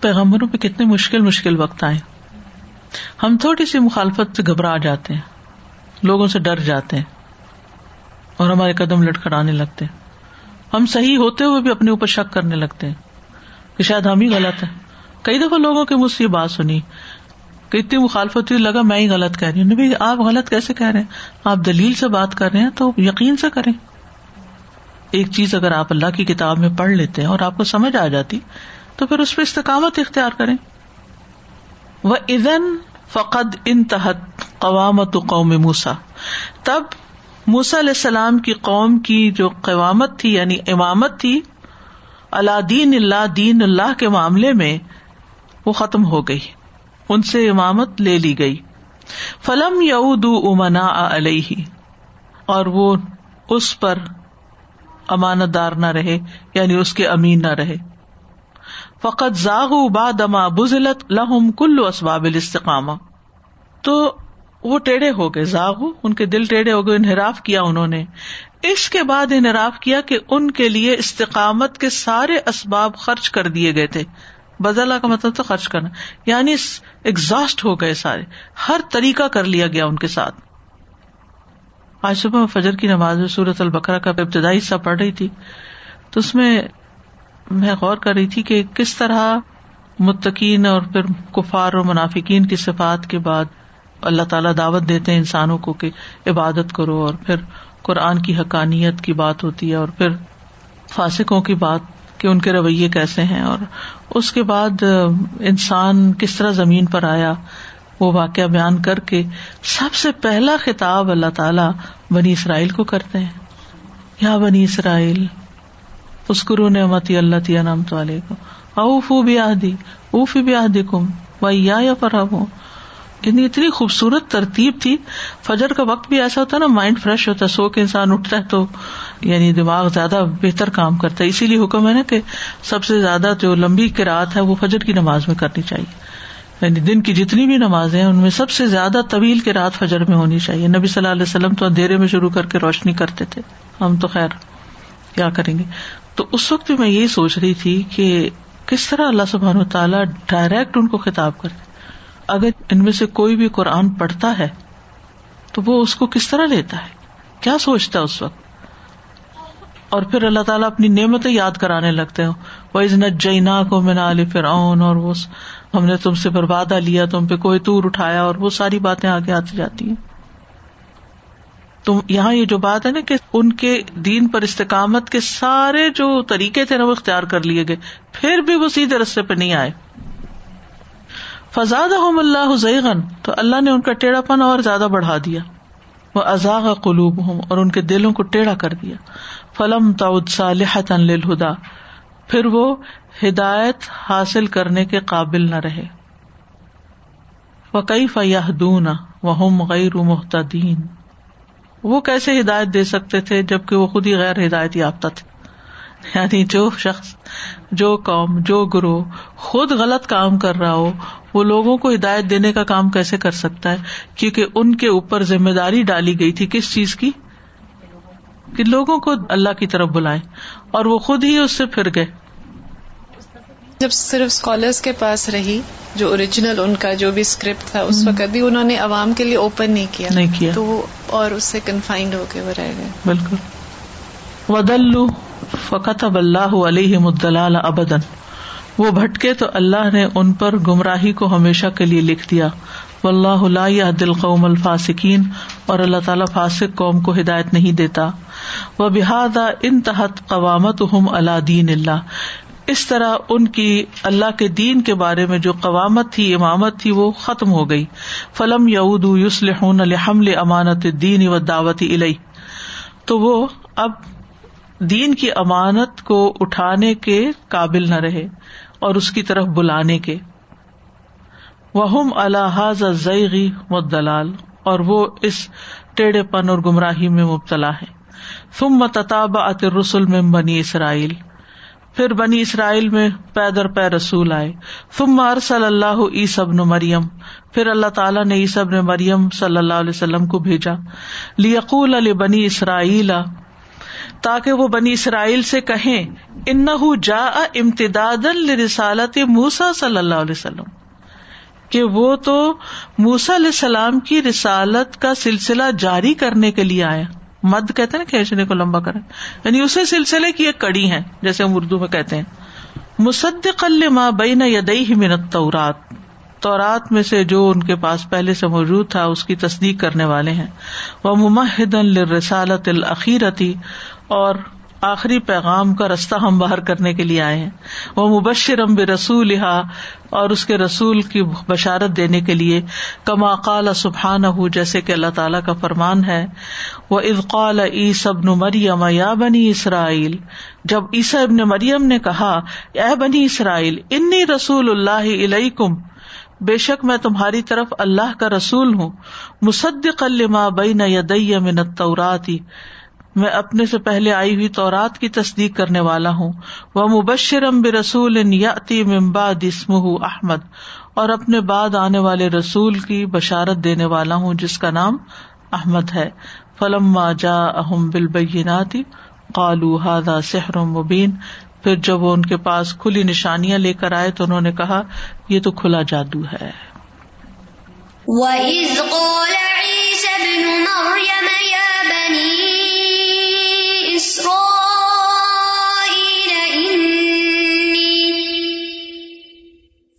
Speaker 1: پیغمبروں پہ کتنے مشکل مشکل وقت آئے۔ ہم تھوڑی سی مخالفت سے گھبرا جاتے ہیں۔ لوگوں سے ڈر جاتے ہیں۔ اور ہمارے قدم لٹکڑانے لگتے ہیں۔ ہم صحیح ہوتے ہوئے بھی اپنے اوپر شک کرنے لگتے ہیں کہ شاید ہم ہی غلط ہیں۔ کئی دفعہ لوگوں کے مجھ سے یہ بات سنی کہ اتنی مخالفت ہوئی، لگا میں ہی غلط کہہ رہی ہوں۔ آپ غلط کیسے کہہ رہے ہیں؟ آپ دلیل سے بات کر رہے ہیں تو یقین سے کریں۔ ایک چیز اگر آپ اللہ کی کتاب میں پڑھ لیتے ہیں اور آپ کو سمجھ آ جاتی، تو پھر اس پہ استقامت اختیار کریں۔ وہ ادن فقد ان تحت قوامت قوم موسا تب موسا علیہ السلام کی قوم کی جو قوامت تھی یعنی امامت تھی اللہ دین اللہ دین اللہ کے معاملے میں وہ ختم ہو گئی۔ ان سے امامت لے لی گئی۔ فلم یعود امنا علیہ اور وہ اس پر امانت دار نہ رہے یعنی اس کے امین نہ رہے۔ فقط زاغ بادما بزلت لہم کلو اسباب استقامہ تو وہ ٹیڑھے ہو گئے زاغ ان کے دل ٹیڑھے ہو گئے، انحراف کیا انہوں نے۔ اس کے بعد انحراف کیا کہ ان کے لیے استقامت کے سارے اسباب خرچ کر دیے گئے تھے۔ بدلا کا مطلب تو خرچ کرنا۔ یعنی ایگزاسٹ ہو گئے سارے۔ ہر طریقہ کر لیا گیا ان کے ساتھ۔ آج صبح فجر کی نماز میں سورت البکرا کا ابتدائی حصہ پڑھ رہی تھی تو اس میں میں غور کر رہی تھی کہ کس طرح متقین اور پھر کفار اور منافقین کی صفات کے بعد اللہ تعالیٰ دعوت دیتے ہیں انسانوں کو کہ عبادت کرو اور پھر قرآن کی حقانیت کی بات ہوتی ہے اور پھر فاسکوں کی بات کہ ان کے رویے کیسے ہیں اور اس کے بعد انسان کس طرح زمین پر آیا وہ واقعہ بیان کر کے سب سے پہلا خطاب اللہ تعالی بنی اسرائیل کو کرتے ہیں۔ یا بنی اسرائیل اسکرو نے متی اللہ تیا نام تو اوف بھی آدھی اوف بھی آدھی کم یا فرحم یعنی اتنی خوبصورت ترتیب تھی۔ فجر کا وقت بھی ایسا ہوتا ہے نا مائنڈ فریش ہوتا ہے، سو کے انسان اٹھتا ہے تو یعنی دماغ زیادہ بہتر کام کرتا ہے۔ اسی لیے حکم ہے نا کہ سب سے زیادہ جو لمبی کراط ہے، وہ فجر کی نماز میں کرنی چاہیے۔ یعنی دن کی جتنی بھی نماز ہیں، ان میں سب سے زیادہ طویل کی رات فجر میں ہونی چاہیے۔ نبی صلی اللہ علیہ وسلم تو اندھیرے میں شروع کر کے روشنی کرتے تھے۔ ہم تو خیر، کیا کریں گے؟ تو اس وقت بھی میں یہی سوچ رہی تھی کہ کس طرح اللہ سبحان و تعالیٰ ڈائریکٹ ان کو خطاب کرتے اگر ان میں سے کوئی بھی قرآن پڑھتا ہے، تو وہ اس کو کس طرح لیتا ہے؟ کیا سوچتا ہے اس وقت؟ اور پھر اللہ تعالیٰ اپنی نعمتیں یاد کرانے لگتے ہیں۔ وہ عزنت جینا کو میں علی فرعون اور وہ ہم نے تم سے بربادا لیا، تم پہ کوئی تور اٹھایا اور وہ ساری باتیں آگے آتی جاتی ہیں۔ تم، یہاں یہ جو بات ہے نا کہ ان کے دین پر استقامت کے سارے جو طریقے تھے نا، وہ اختیار کر لیے گئے۔ پھر بھی وہ سیدھے رستے پہ نہیں آئے۔ فضاد اللہ زیغن تو اللہ نے ان کا ٹیڑھا پن اور زیادہ بڑھا دیا۔ وہ ازاغ قلوب ہوں اور ان کے دلوں کو ٹیڑھا کر دیا۔ فلم تعود صالح للہدا پھر وہ ہدایت حاصل کرنے کے قابل نہ رہے۔ وہ فیاح دون وہ غیر محتدین وہ کیسے ہدایت دے سکتے تھے جبکہ وہ خود ہی غیر ہدایت یافتہ تھے؟ یعنی جو شخص، جو قوم، جو گروہ خود غلط کام کر رہا ہو، وہ لوگوں کو ہدایت دینے کا کام کیسے کر سکتا ہے؟ کیونکہ ان کے اوپر ذمہ داری ڈالی گئی تھی۔ کس چیز کی؟ کہ لوگوں کو اللہ کی طرف بلائیں۔ اور وہ خود ہی اس سے پھر گئے۔
Speaker 4: جب صرف اسکالرس کے پاس رہی جو اوریجنل ان کا جو بھی اسکرپٹ تھا اس وقت بھی انہوں نے عوام کے لیے اوپن نہیں کیا۔
Speaker 1: نہیں کیا۔
Speaker 4: تو اور اس سے کنفائنڈ ہو کے وہ رہ گئے۔
Speaker 1: بالکل۔ ودلو فقط اب اللہ علیہ مدلال ابدن وہ بھٹکے تو اللہ نے ان پر گمراہی کو ہمیشہ کے لیے لکھ دیا۔ و اللہ دل قوم الفاسکین اور اللہ تعالیٰ فاسق قوم کو ہدایت نہیں دیتا۔ وہ بحادہ ان تحت قوامت ہم اللہ دین اللہ اس طرح ان کی اللہ کے دین کے بارے میں جو قوامت تھی، امامت تھی، وہ ختم ہو گئی۔ فلم یعود یوسلح الحمل امانت دین و دعوت علیہ تو وہ اب دین کی امانت کو اٹھانے کے قابل نہ رہے اور اس کی طرف بلانے کے۔ وہ الحاظ زیغی و دلال اور وہ اس ٹیڑھے پن اور گمراہی میں مبتلا ہے فم تتاب ات رسول میں بنی اسرائیل پھر بنی اسرائیل میں پیدر پے رسول آئے۔ فم ارسل اللہ عیسب نے مریم۔ پھر اللہ تعالیٰ نے عیسب نے مریم صلی اللہ علیہ وسلم کو بھیجا۔ لیقول علی بنی اسرائیل۔ تاکہ وہ بنی اسرائیل سے کہیں ان جا امتداد رسالت موسا صلی اللہ علیہ وسلم۔ کہ وہ تو موسا علیہ السلام کی رسالت کا سلسلہ جاری کرنے کے لیے آیا مد کہتے نا کھینچنے کو لمبا کرے یعنی اسی سلسلے کی ایک کڑی ہے جیسے ہم اردو میں کہتے ہیں۔ مصدق ماں بین یدئی منت تورات تورات میں سے جو ان کے پاس پہلے سے موجود تھا، اس کی تصدیق کرنے والے ہیں۔ وہ ممحد الرسالت العقیرتی اور آخری پیغام کا رستہ ہم باہر کرنے کے لیے آئے ہیں۔ وہ مبشر ام رسول اور اس کے رسول کی بشارت دینے کے لیے، کما قال سبحان ہُ جیسے کہ اللہ تعالیٰ کا فرمان ہے۔ وہ افقال ای سب مریم، یا بنی اسرائیل، جب عیسی ابن مریم نے کہا، اے بنی اسرائیل، انی رسول اللہ علیہ کم بے شک میں تمہاری طرف اللہ کا رسول ہوں مصدق الما بین یدی من التوراتی میں اپنے سے پہلے آئی ہوئی تورات کی تصدیق کرنے والا ہوں۔ وہ مبشرم بے رسول یاتی ممباد اسم احمد اور اپنے بعد آنے والے رسول کی بشارت دینے والا ہوں جس کا نام احمد ہے۔ فلم جا اہم بالبیناتی قالو ہادا سحر مبین پھر جب وہ ان کے پاس کھلی نشانیاں لے کر آئے تو انہوں نے کہا، یہ تو کھلا جادو ہے۔
Speaker 3: وَإِذْ قَالَ عِيسَى ابْنُ مَرْيَمَ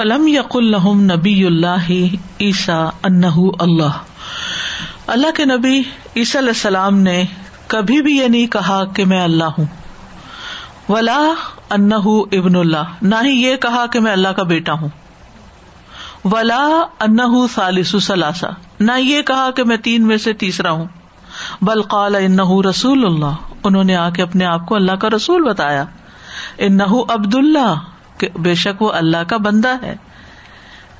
Speaker 1: فلم یق الحم نبی اللہ عیسا انہ اللہ۔ اللہ کے نبی عیسی علیہ السلام نے کبھی بھی یہ نہیں کہا کہ میں اللہ ہوں۔ ولا انہ ابن اللہ، نہ ہی یہ کہا کہ میں اللہ کا بیٹا ہوں۔ ولا انہ سالس سلاسا نہ یہ کہا کہ میں تین میں سے تیسرا ہوں۔ بل قال انہ رسول اللہ، انہوں نے آ کے اپنے آپ کو اللہ کا رسول بتایا۔ انہ عبد اللہ بے شک وہ اللہ کا بندہ ہے۔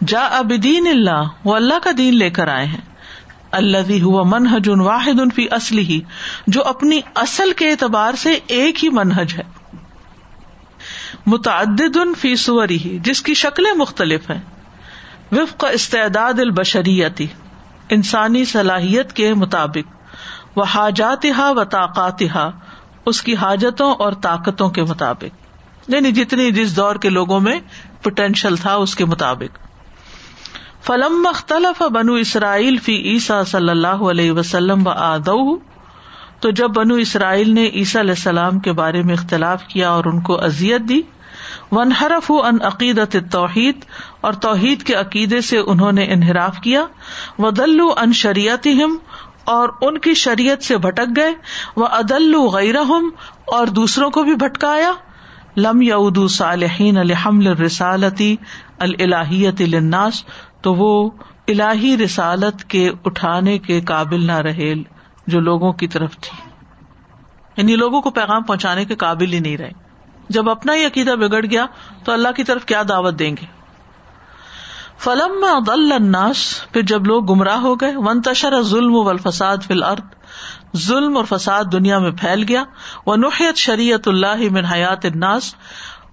Speaker 1: جا اب دین اللہ، وہ اللہ کا دین لے کر آئے ہیں۔ اللہ ہوا منہج ان واحد فی اصلی ہی جو اپنی اصل کے اعتبار سے ایک ہی منہج ہے۔ متعدد فی سوری ہی جس کی شکلیں مختلف ہیں۔ وفق استعداد البشریتی، انسانی صلاحیت کے مطابق۔ وہ حاجات و طاقات اس کی حاجتوں اور طاقتوں کے مطابق۔ یعنی جتنی جس دور کے لوگوں میں پوٹینشیل تھا اس کے مطابق۔ فلم مختلف بنو اسرائیل فی عیسیٰ صلی اللہ علیہ وسلم و آدو تو جب بنو اسرائیل نے عیسیٰ علیہ السلام کے بارے میں اختلاف کیا اور ان کو ازیت دی ون حرف ان عقیدت توحید اور توحید کے عقیدے سے انہوں نے انحراف کیا و دلو ان شریعت اور ان کی شریعت سے بھٹک گئے وہ عدل غیر اور دوسروں کو بھی بھٹکایا۔ لم یادو صالحین الحمل رسالتی الہیت الناس تو وہ الہی رسالت کے اٹھانے کے قابل نہ رہے جو لوگوں کی طرف تھی۔ یعنی لوگوں کو پیغام پہنچانے کے قابل ہی نہیں رہے۔ جب اپنا ہی عقیدہ بگڑ گیا، تو اللہ کی طرف کیا دعوت دیں گے؟ فلم میں الناس، پھر جب لوگ گمراہ ہو گئے ون تشر ظلم و الفساد فی الارض ظلم اور فساد دنیا میں پھیل گیا۔ وہ نوحیت شریعت اللہ من حیات الناس۔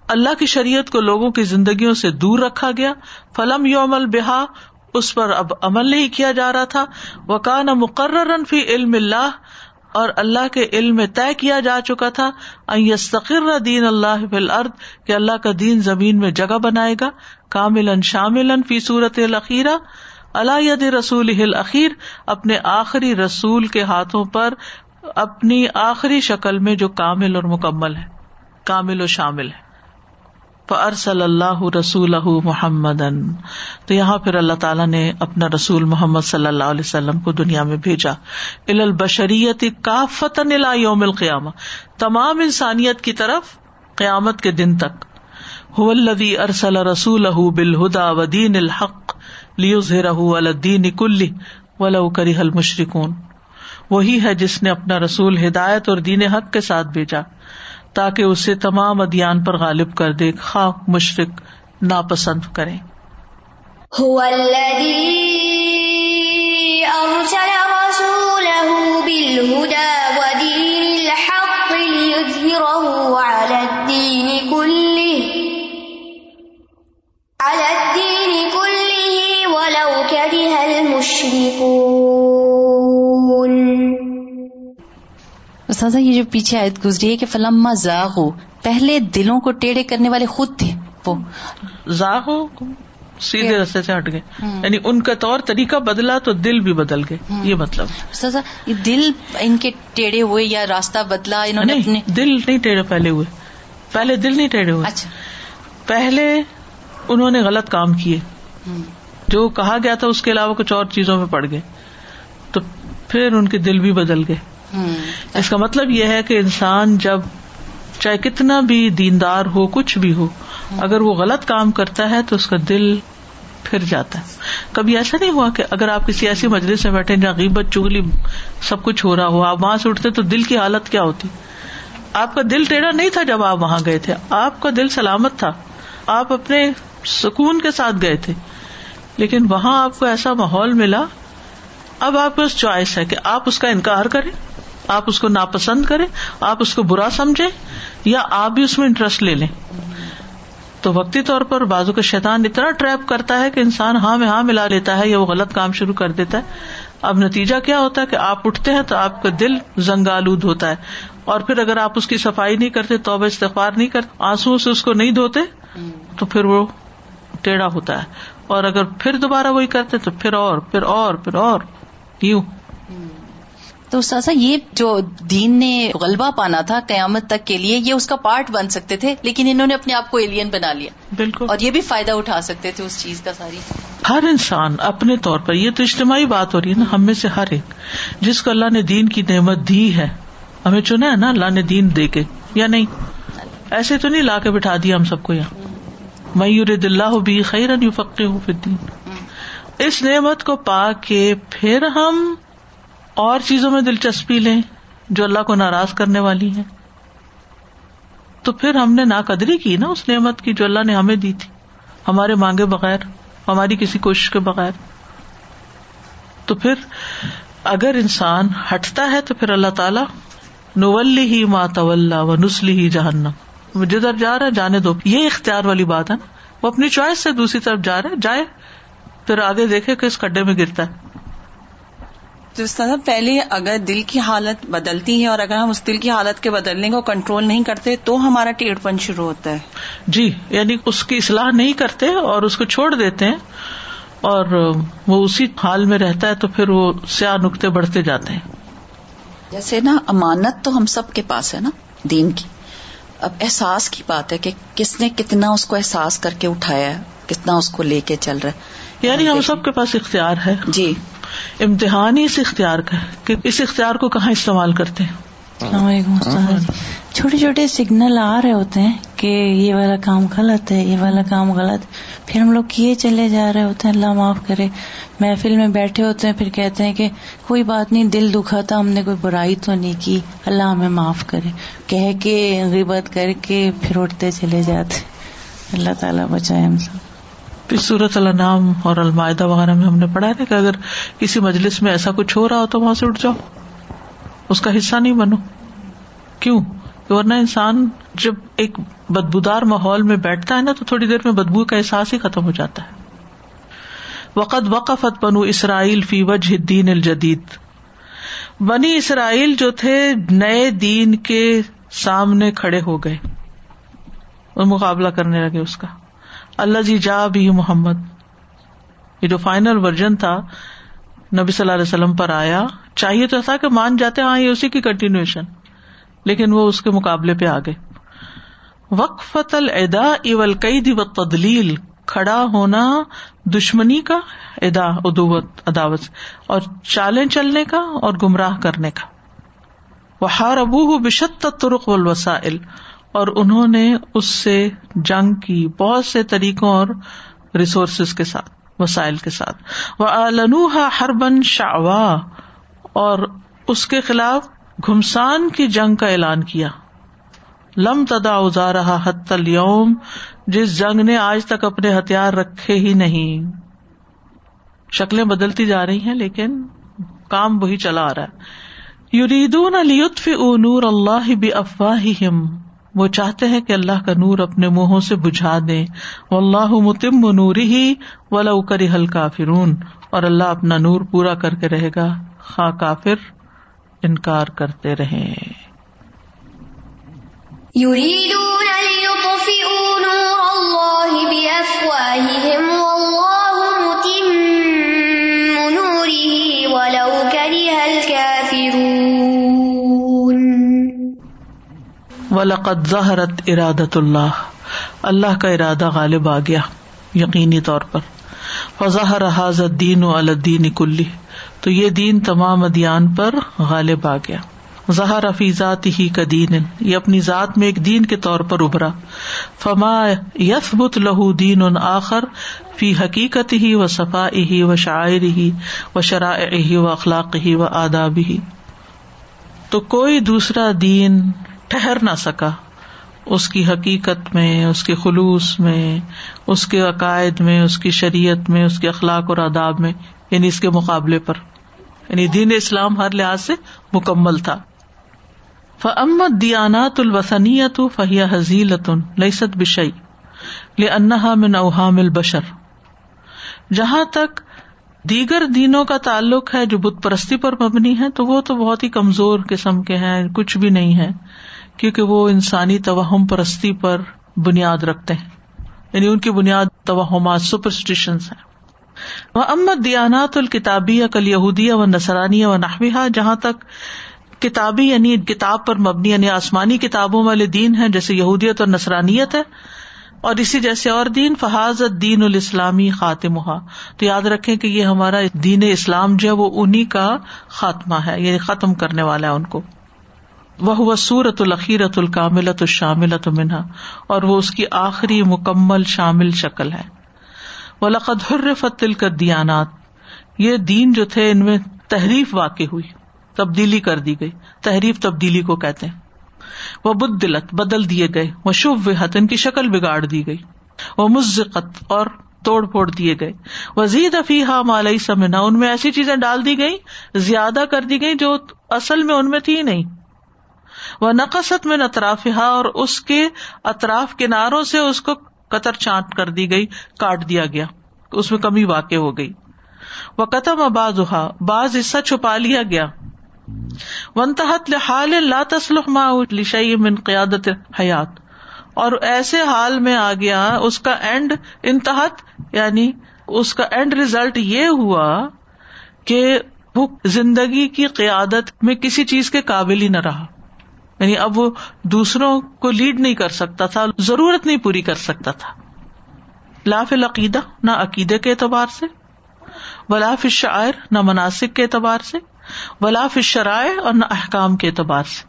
Speaker 1: اللہ کی شریعت کو لوگوں کی زندگیوں سے دور رکھا گیا۔ فلم یوم البہا اس پر اب عمل نہیں کیا جا رہا تھا۔ وہ کا نہ مقرر فی علم اللہ اور اللہ کے علم میں طے کیا جا چکا تھا۔ یستقر دین اللہ ارد کہ اللہ کا دین زمین میں جگہ بنائے گا۔ کامل شامل فی صورت الخیرہ اللہ رسول الخیر اپنے آخری رسول کے ہاتھوں پر، اپنی آخری شکل میں جو کامل اور مکمل ہے، کامل و شامل ہے۔ صلی اللہ رسول محمد تو یہاں پھر اللہ تعالیٰ نے اپنا رسول محمد صلی اللہ علیہ وسلم کو دنیا میں بھیجا۔ ال البشریت کا فتن یوم القیامہ تمام انسانیت کی طرف قیامت کے دن تک۔ الدی ارسل رسول بالہدا ودین الحق۔ لیزرہ الدین کلی ولو کری حل مشرقون وہی ہے جس نے اپنا رسول ہدایت اور دین حق کے ساتھ بھیجا، تاکہ اسے تمام ادیان پر غالب کر دے خاک مشرق ناپسند کرے
Speaker 5: استاذہ یہ جو پیچھے آیت گزری ہے کہ فلما زاغو پہلے دلوں کو ٹیڑھے کرنے والے خود تھے وہ۔
Speaker 1: زاغو سیدھے رستے سے ہٹ گئے۔ یعنی ان کا طور طریقہ بدلا تو دل بھی بدل گئے یہ مطلب۔
Speaker 5: دل ان کے ٹیڑھے ہوئے یا راستہ بدلا انہوں نے
Speaker 1: دل نہیں ٹیڑھے پہلے ہوئے۔ پہلے دل نہیں ٹیڑھے ہوئے۔ اچھا۔ پہلے انہوں نے غلط کام کیے۔ جو کہا گیا تھا اس کے علاوہ کچھ اور چیزوں میں پڑ گئے۔ تو پھر ان کے دل بھی بدل گئے۔ اس کا مطلب یہ ہے کہ انسان جب چاہے کتنا بھی دیندار ہو کچھ بھی ہو اگر وہ غلط کام کرتا ہے تو اس کا دل پھر جاتا ہے۔ کبھی ایسا نہیں ہوا کہ اگر آپ کسی ایسی مجلس میں بیٹھے جہاں غیبت چگلی سب کچھ ہو رہا ہو آپ وہاں سے اٹھتے تو دل کی حالت کیا ہوتی؟ آپ کا دل ٹیڑھا نہیں تھا جب آپ وہاں گئے تھے۔ آپ کا دل سلامت تھا۔ آپ اپنے سکون کے ساتھ گئے تھے۔ لیکن وہاں آپ کو ایسا ماحول ملا، اب آپ کے پاس چوائس ہے کہ آپ اس کا انکار کریں، آپ اس کو ناپسند کریں، آپ اس کو برا سمجھے یا آپ بھی اس میں انٹرسٹ لے لیں۔ تو وقتی طور پر بازو کا شیطان اتنا ٹریپ کرتا ہے کہ انسان ہاں میں ہاں ملا لیتا ہے یا وہ غلط کام شروع کر دیتا ہے۔ اب نتیجہ کیا ہوتا ہے کہ آپ اٹھتے ہیں تو آپ کا دل زنگ آلود ہوتا ہے۔ اور پھر اگر آپ اس کی صفائی نہیں کرتے تو استغفار نہیں کرتے آنسو سے اس کو نہیں دھوتے، تو پھر وہ ٹیڑھا ہوتا ہے۔ اور اگر پھر دوبارہ وہی کرتے تو پھر اور پھر اور پھر اور۔ یوں
Speaker 5: تو ساسا یہ جو دین نے غلبہ پانا تھا قیامت تک کے لیے یہ اس کا پارٹ بن سکتے تھے لیکن انہوں نے اپنے آپ کو ایلین بنا لیا۔
Speaker 1: بالکل۔
Speaker 5: اور یہ بھی فائدہ اٹھا سکتے تھے اس چیز کا ساری۔
Speaker 1: ہر انسان اپنے طور پر یہ تو اجتماعی بات ہو رہی ہے نا ہم میں سے ہر ایک جس کو اللہ نے دین کی نعمت دی ہے ہمیں چنا ہے نا اللہ نے دین دے کے یا نہیں؟ ایسے تو نہیں لا کے بٹھا دیا ہم سب کو یہاں۔ میور دلہ بھی خیرن یو ہوں اس نعمت کو پا کے پھر ہم اور چیزوں میں دلچسپی لیں جو اللہ کو ناراض کرنے والی ہے تو پھر ہم نے ناقدری کی نا اس نعمت کی جو اللہ نے ہمیں دی تھی، ہمارے مانگے بغیر، ہماری کسی کوشش کے بغیر۔ تو پھر اگر انسان ہٹتا ہے تو پھر اللہ تعالی، نولی ہی مات و نسلی ہی جہنم۔ جدھر جا رہا ہے جانے دو۔ یہ اختیار والی بات ہے نا۔ وہ اپنی چوائس سے دوسری طرف جا رہا ہے جائے۔ پھر آگے دیکھے کہ اس کڈے میں گرتا ہے۔
Speaker 2: پہلے اگر دل کی حالت بدلتی ہے اور اگر ہم اس دل کی حالت کے بدلنے کو کنٹرول نہیں کرتے تو ہمارا ٹیڑھ پن شروع ہوتا ہے۔
Speaker 1: جی یعنی اس کی اصلاح نہیں کرتے اور اس کو چھوڑ دیتے ہیں اور وہ اسی حال میں رہتا ہے تو پھر وہ سیاہ نقطے بڑھتے جاتے ہیں۔
Speaker 2: جیسے نا امانت تو ہم سب کے پاس ہے نا دین کی۔ اب احساس کی بات ہے کہ کس نے کتنا اس کو احساس کر کے اٹھایا ہے کتنا اس کو لے کے چل رہا ہے۔
Speaker 1: یعنی ہم سب کے پاس اختیار ہے۔
Speaker 2: جی۔
Speaker 1: امتحان ہی اس اختیار کا کہ اس اختیار کو کہاں استعمال کرتے ہیں؟ السلام۔
Speaker 6: علیکم چھوٹے چھوٹے سگنل آ رہے ہوتے ہیں کہ یہ والا کام غلط ہے، یہ والا کام غلط۔ پھر ہم لوگ کیے چلے جا رہے ہوتے ہیں، اللہ معاف کرے۔ محفل میں بیٹھے ہوتے ہیں، پھر کہتے ہیں کہ کوئی بات نہیں، دل دکھا تھا، ہم نے کوئی برائی تو نہیں کی۔ اللہ ہمیں معاف کرے۔ کہہ کے، غیبت کر کے پھر اٹھتے چلے جاتے۔ اللہ تعالیٰ بچائے ہم سب۔
Speaker 1: پھر صورت النام اور المائدہ وغیرہ میں ہم نے پڑھا ہے کہ اگر کسی مجلس میں ایسا کچھ ہو رہا ہو تو وہاں سے اٹھ جاؤ۔ اس کا حصہ نہیں بنو۔ کیوں؟ ورنہ انسان جب ایک بدبودار ماحول میں بیٹھتا ہے نا، تو تھوڑی دیر میں بدبو کا احساس ہی ختم ہو جاتا ہے۔ وقت وقفت بنو اسرائیل فی وجہ الدین الجدید بنی اسرائیل جو تھے، نئے دین کے سامنے کھڑے ہو گئے۔ اور مقابلہ کرنے لگے اس کا۔ اللہ جی جا بھی محمد۔ یہ جو فائنل ورژن تھا، نبی صلی اللہ علیہ وسلم پر آیا۔ چاہیے تو ایسا کہ مان جاتے ہاں یہ اسی کی کنٹینیوشن لیکن وہ اس کے مقابلے پہ آ گئے وقفت الدا اول قید و تدلیل کھڑا ہونا دشمنی کا ادا ادوت عداوت، اور چالیں چلنے کا اور گمراہ کرنے کا۔ وہ ہار ابو بشت ترق الوسائل اور انہوں نے اس سے جنگ کی بہت سے طریقوں اور ریسورسز کے ساتھ، وسائل کے ساتھ۔ وہ النوحا ہر بن شاوا اور اس کے خلاف گھمسان کی جنگ کا اعلان کیا۔ لم تدا ازا رہا حت الوم جس جنگ نے آج تک اپنے ہتھیار رکھے ہی نہیں۔ شکلیں بدلتی جا رہی ہیں، لیکن کام وہی چلا آ رہا ہے۔ یریدون علیف نور اللہ بھی افواہ وہ چاہتے ہیں کہ اللہ کا نور اپنے منہوں سے بجھا دے اللہ متم نور ہی ولا کری حل کافرون اور اللہ اپنا نور پورا کر کے رہے گا۔ خا کافر انکار کرتے رہے
Speaker 3: يريدون ليطفئوا نور الله بأفواههم والله متم نوره ولو كره الكافرون
Speaker 1: ولقد ظہرت ارادت اللہ۔ اللہ کا ارادہ غالب آ گیا یقینی طور پر۔ فظہر حاض الدین و الدین کلی۔ تو یہ دین تمام ادیان پر غالب آ گیا۔ ظہر ذات ہی کا دین یہ اپنی ذات میں ایک دین کے طور پر ابھرا۔ فما یس بت لہو دین ان آخر فی حقیقت ہی و صفا ہی و شاعر ہی و شرائع ہی و اخلاق ہی و آداب ہی تو کوئی دوسرا دین ٹھہر نہ سکا۔ اس کی حقیقت میں، اس کے خلوص میں، اس کے عقائد میں، اس کی شریعت میں، اس کے اخلاق اور آداب میں یعنی اس کے مقابلے پر۔ یعنی دین اسلام ہر لحاظ سے مکمل تھا۔ فمت دیانات الوسنیت فہیا حضیلت لئیست بشئی لے انہا من اوہام البشر۔ جہاں تک دیگر دینوں کا تعلق ہے جو بت پرستی پر مبنی ہے تو وہ تو بہت ہی کمزور قسم کے ہیں، کچھ بھی نہیں ہے کیونکہ وہ انسانی توہم پرستی پر بنیاد رکھتے ہیں۔ یعنی ان کی بنیاد توہمات سپرسٹیشن ہیں۔ وہ امت دیانات الکتابیہ کل یہودیہ و نسرانیہ و نحویہ، جہاں تک کتابی یعنی کتاب پر مبنی یعنی آسمانی کتابوں والے دین ہے جیسے یہودیت اور نسرانیت ہے، اور اسی جیسے اور دین فحاظ دین الاسلامی خاتمہ تو یاد رکھے کہ یہ ہمارا دین اسلام جو ہے، وہ انہیں کا خاتمہ ہے یعنی ختم کرنے والا ہے ان کو۔ وہ سورت الخیرت الکاملت الشاملت منہا، اور وہ اس کی آخری مکمل شامل شکل ہے۔ وہ لقد حرفت تل کر دیانات یہ دین جو تھے، ان میں تحریف واقع ہوئی، تبدیلی کر دی گئی۔ تحریف تبدیلی کو کہتے ہیں۔ وہ بدلت بدل دیے گئے۔ وہ شب وحت ان کی شکل بگاڑ دی گئی۔ وہ مزقت اور توڑ پھوڑ دیے گئے۔ وزید افیحا مالئی سمنا ان میں ایسی چیزیں ڈال دی گئی زیادہ کر دی گئی جو اصل میں ان میں تھی نہیں۔ وہ نقصت میں اطرافہ اور اس کے اطراف کناروں سے اس کو قطر چانٹ کر دی گئی، کاٹ دیا گیا۔ اس میں کمی واقع ہو گئی۔ وہ قتم اباز بعض حصہ چھپا لیا گیا۔ ون تحت لحال لا تسلح ما لشی من قیادت حیات اور ایسے حال میں آ گیا، اس کا اینڈ انتہت یعنی اس کا اینڈ ریزلٹ یہ ہوا کہ وہ زندگی کی قیادت میں کسی چیز کے قابل ہی نہ رہا۔ یعنی اب وہ دوسروں کو لیڈ نہیں کر سکتا تھا، ضرورت نہیں پوری کر سکتا تھا۔ لاف العقیدہ، نہ عقیدے کے اعتبار سے ولاف الشاعر نہ مناسب کے اعتبار سے ولاف شرائے اور نہ احکام کے اعتبار سے۔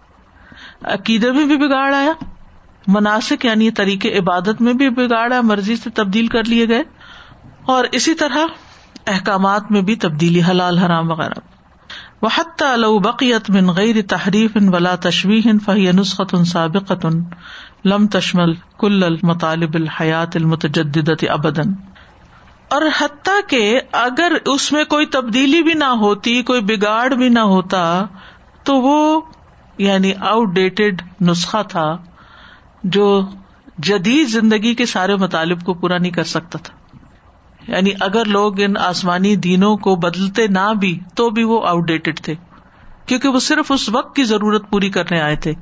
Speaker 1: عقیدے میں بھی بگاڑ آیا، مناسب یعنی طریقے عبادت میں بھی بگاڑ آیا، مرضی سے تبدیل کر لیے گئے، اور اسی طرح احکامات میں بھی تبدیلی، حلال، حرام وغیرہ۔ وہ حتیٰ بقیت من غیر تحریف ان ولا تشویح فہی نسخت ان سابقت لم تشمل کل المطالب الحیات المتجدت ابدن اور حتیٰ کہ اگر اس میں کوئی تبدیلی بھی نہ ہوتی، کوئی بگاڑ بھی نہ ہوتا، تو وہ یعنی آؤٹ ڈیٹڈ نسخہ تھا جو جدید زندگی کے سارے مطالب کو پورا نہیں کر سکتا تھا۔ یعنی اگر لوگ ان آسمانی دینوں کو بدلتے نہ بھی، تو بھی وہ آؤٹ ڈیٹڈ تھے۔ کیونکہ وہ صرف اس وقت کی ضرورت پوری کرنے آئے تھے،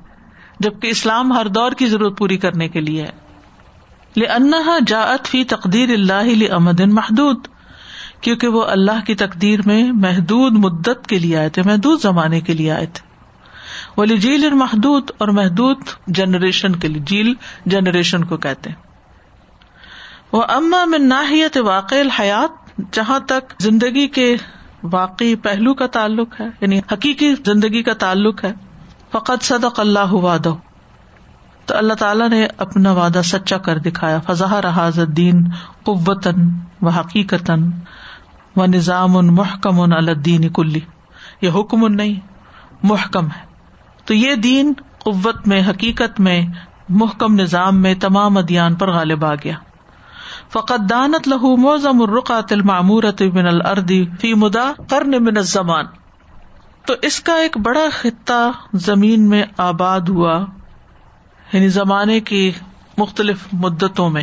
Speaker 1: جبکہ اسلام ہر دور کی ضرورت پوری کرنے کے لیے ہے۔ انہا جاعت فی تقدیر اللہ امد محدود۔ کیونکہ وہ اللہ کی تقدیر میں محدود مدت کے لیے آئے تھے، محدود زمانے کے لیے آئے تھے۔ ولی جیل محدود اور محدود جنریشن کے لیے، جیل جنریشن کو کہتے ہیں۔ وہ اما میں ناحیت واقع حیات جہاں تک زندگی کے واقعی پہلو کا تعلق ہے یعنی حقیقی زندگی کا تعلق ہے فقط صدق اللہ وعدہ۔ تو اللہ تعالیٰ نے اپنا وعدہ سچا کر دکھایا۔ فضا رحاظ الدین قوتاً و حقیقت و نظام ان محکم ان الدین کلی۔ یہ حکم نہیں، محکم ہے۔ تو یہ دین قوت میں، حقیقت میں، محکم نظام میں تمام ادیان پر غالب آ گیا۔ فقط دانت لہو موزم الرقات المعمورت من الردی فی مدا کرن من الزمان۔ تو اس کا ایک بڑا خطہ زمین میں آباد ہوا یعنی زمانے کی مختلف مدتوں میں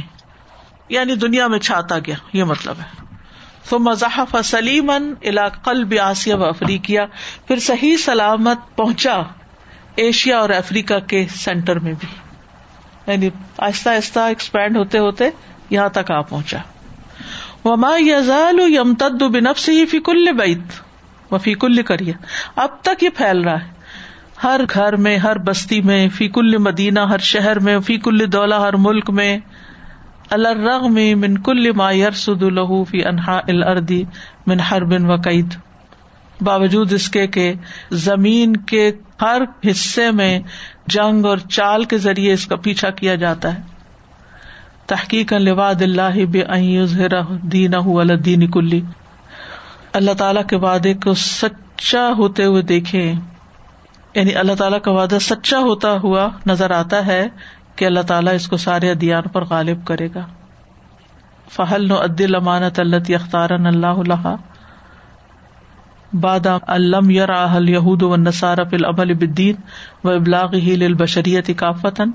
Speaker 1: یعنی دنیا میں چھاتا گیا، یہ مطلب ہے۔ تو مذاحف سلیمن علاقل بیاسیا و افریقیا، پھر صحیح سلامت پہنچا ایشیا اور افریقہ کے سینٹر میں بھی۔ یعنی آہستہ آہستہ ایکسپینڈ ہوتے ہوتے یہاں تک آ پہنچا۔ وما یزال یمتد بنفس ہی فی کل بیت و فی کل کریا اب تک یہ پھیل رہا ہے۔ ہر گھر میں، ہر بستی میں، فی کل مدینہ، ہر شہر میں، فی کل دولہ، ہر ملک میں۔ الرغ میں من کل ما یرسد له فی انحاء الارض من حرب و قید۔ باوجود اس کے کہ زمین کے ہر حصے میں جنگ اور چال کے ذریعے اس کا پیچھا کیا جاتا ہے۔ تحقیق لواد اللہ دین دین کلی۔ اللہ تعالی کے وعدے کو سچا ہوتے ہوئے دیکھے یعنی اللہ تعالیٰ کا وعدہ سچا ہوتا ہوا نظر آتا ہے کہ اللہ تعالیٰ اس کو سارے ادیان پر غالب کرے گا۔ فہل نو عدل امانت اللہ اختار اللہ بادام علم یار یہود و نصار فل ابل بدین و ابلاغ ہی البشریت کافتن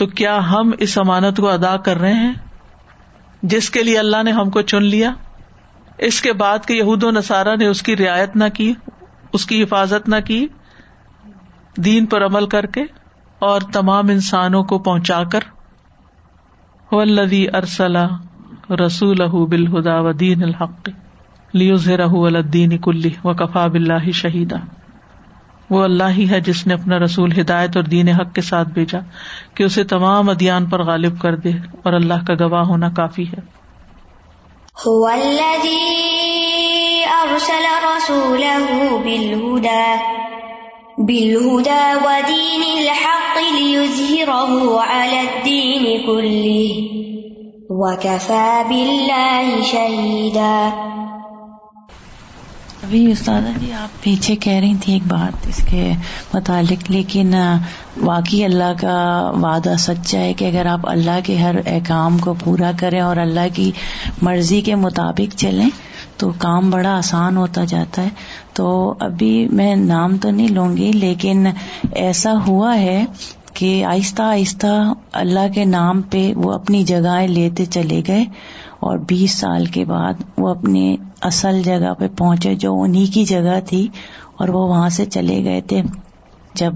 Speaker 1: تو کیا ہم اس امانت کو ادا کر رہے ہیں؟ جس کے لیے اللہ نے ہم کو چن لیا؟ اس کے بعد کہ یہود و نصارہ نے اس کی رعایت نہ کی، اس کی حفاظت نہ کی، دین پر عمل کر کے اور تمام انسانوں کو پہنچا کر ولدی ارسلہ رسول بالہدا و دین الحق الدین کلی و کفا بلّہ شہیدا وہ اللہ ہی ہے جس نے اپنا رسول ہدایت اور دین حق کے ساتھ بھیجا کہ اسے تمام ادیان پر غالب کر دے اور اللہ کا گواہ ہونا کافی ہے۔
Speaker 6: شہیدا۔ ابھی استاد جی آپ پیچھے کہہ رہی تھی ایک بات اس کے متعلق، لیکن واقعی اللہ کا وعدہ سچا ہے کہ اگر آپ اللہ کے ہر احکام کو پورا کریں اور اللہ کی مرضی کے مطابق چلیں، تو کام بڑا آسان ہوتا جاتا ہے۔ تو ابھی میں نام تو نہیں لوں گی، لیکن ایسا ہوا ہے کہ آہستہ آہستہ اللہ کے نام پہ وہ اپنی جگہیں لیتے چلے گئے اور بیس سال کے بعد وہ اپنی اصل جگہ پہ پہنچے جو انہیں کی جگہ تھی اور وہ وہاں سے چلے گئے تھے۔ جب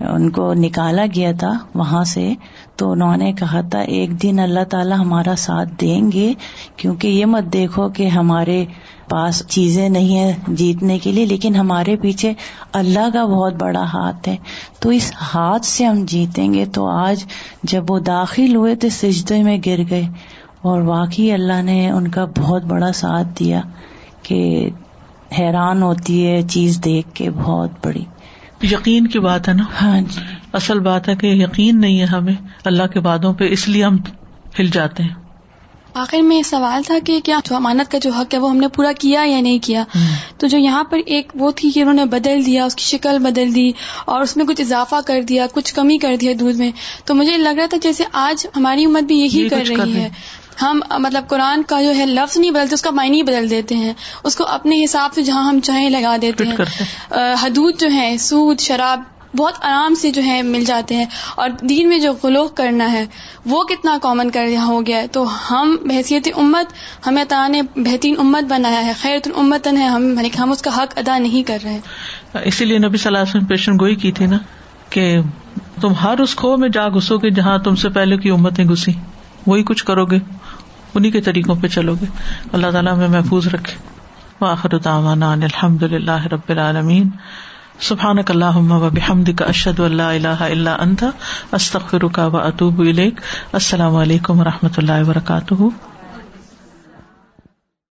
Speaker 6: ان کو نکالا گیا تھا وہاں سے تو انہوں نے کہا تھا، ایک دن اللہ تعالیٰ ہمارا ساتھ دیں گے، کیونکہ یہ مت دیکھو کہ ہمارے پاس چیزیں نہیں ہیں جیتنے کے لیے، لیکن ہمارے پیچھے اللہ کا بہت بڑا ہاتھ ہے۔ تو اس ہاتھ سے ہم جیتیں گے۔ تو آج جب وہ داخل ہوئے تھے سجدے میں گر گئے۔ اور واقعی اللہ نے ان کا بہت بڑا ساتھ دیا کہ حیران ہوتی ہے چیز دیکھ کے بہت بڑی۔
Speaker 1: یقین کی بات ہے نا؟
Speaker 6: ہاں جی۔
Speaker 1: اصل بات ہے کہ یقین نہیں ہے ہمیں اللہ کے باتوں پہ اس لیے ہم ہل جاتے ہیں۔
Speaker 7: آخر میں یہ سوال تھا کہ کیا جو امانت کا جو حق ہے وہ ہم نے پورا کیا یا نہیں کیا؟ تو جو یہاں پر ایک وہ تھی کہ انہوں نے بدل دیا اس کی شکل بدل دی اور اس میں کچھ اضافہ کر دیا کچھ کمی کر دیا دودھ میں۔ تو مجھے لگ رہا تھا جیسے آج ہماری امت بھی یہی کر رہی ہے۔ ہم مطلب قرآن کا جو ہے لفظ نہیں بدلتے اس کا معنی بدل دیتے ہیں۔ اس کو اپنے حساب سے جہاں ہم چاہیں لگا دیتے ہیں۔ حدود جو ہے سود شراب بہت آرام سے جو ہے مل جاتے ہیں۔ اور دین میں جو غلوق کرنا ہے وہ کتنا کامن کر ہو گیا ہے۔ تو ہم بحثیت امت ہمیں تعالیٰ نے بہترین امت بنایا ہے خیر امتن ہے۔ ہم یعنی ہم اس کا حق ادا نہیں کر رہے۔
Speaker 1: اسی لیے نبی صلی اللہ علیہ وسلم پیشن گوئی کی تھی نا کہ تم ہر اس کھو میں جا گھسو گے جہاں تم سے پہلے کی امتیں گھسی۔ وہی کچھ کرو گے۔ انہیں کے طریقوں پہ چلو گے۔ اللہ تعالیٰ ہمیں محفوظ رکھے۔ وآخر دعوانا الحمد للہ رب العالمین۔ سبحان اللہ و بحمد کا اشد اللہ اللہ اللہ انت استخر کا و اطوب السلام علیکم و رحمۃ اللہ وبرکاتہ۔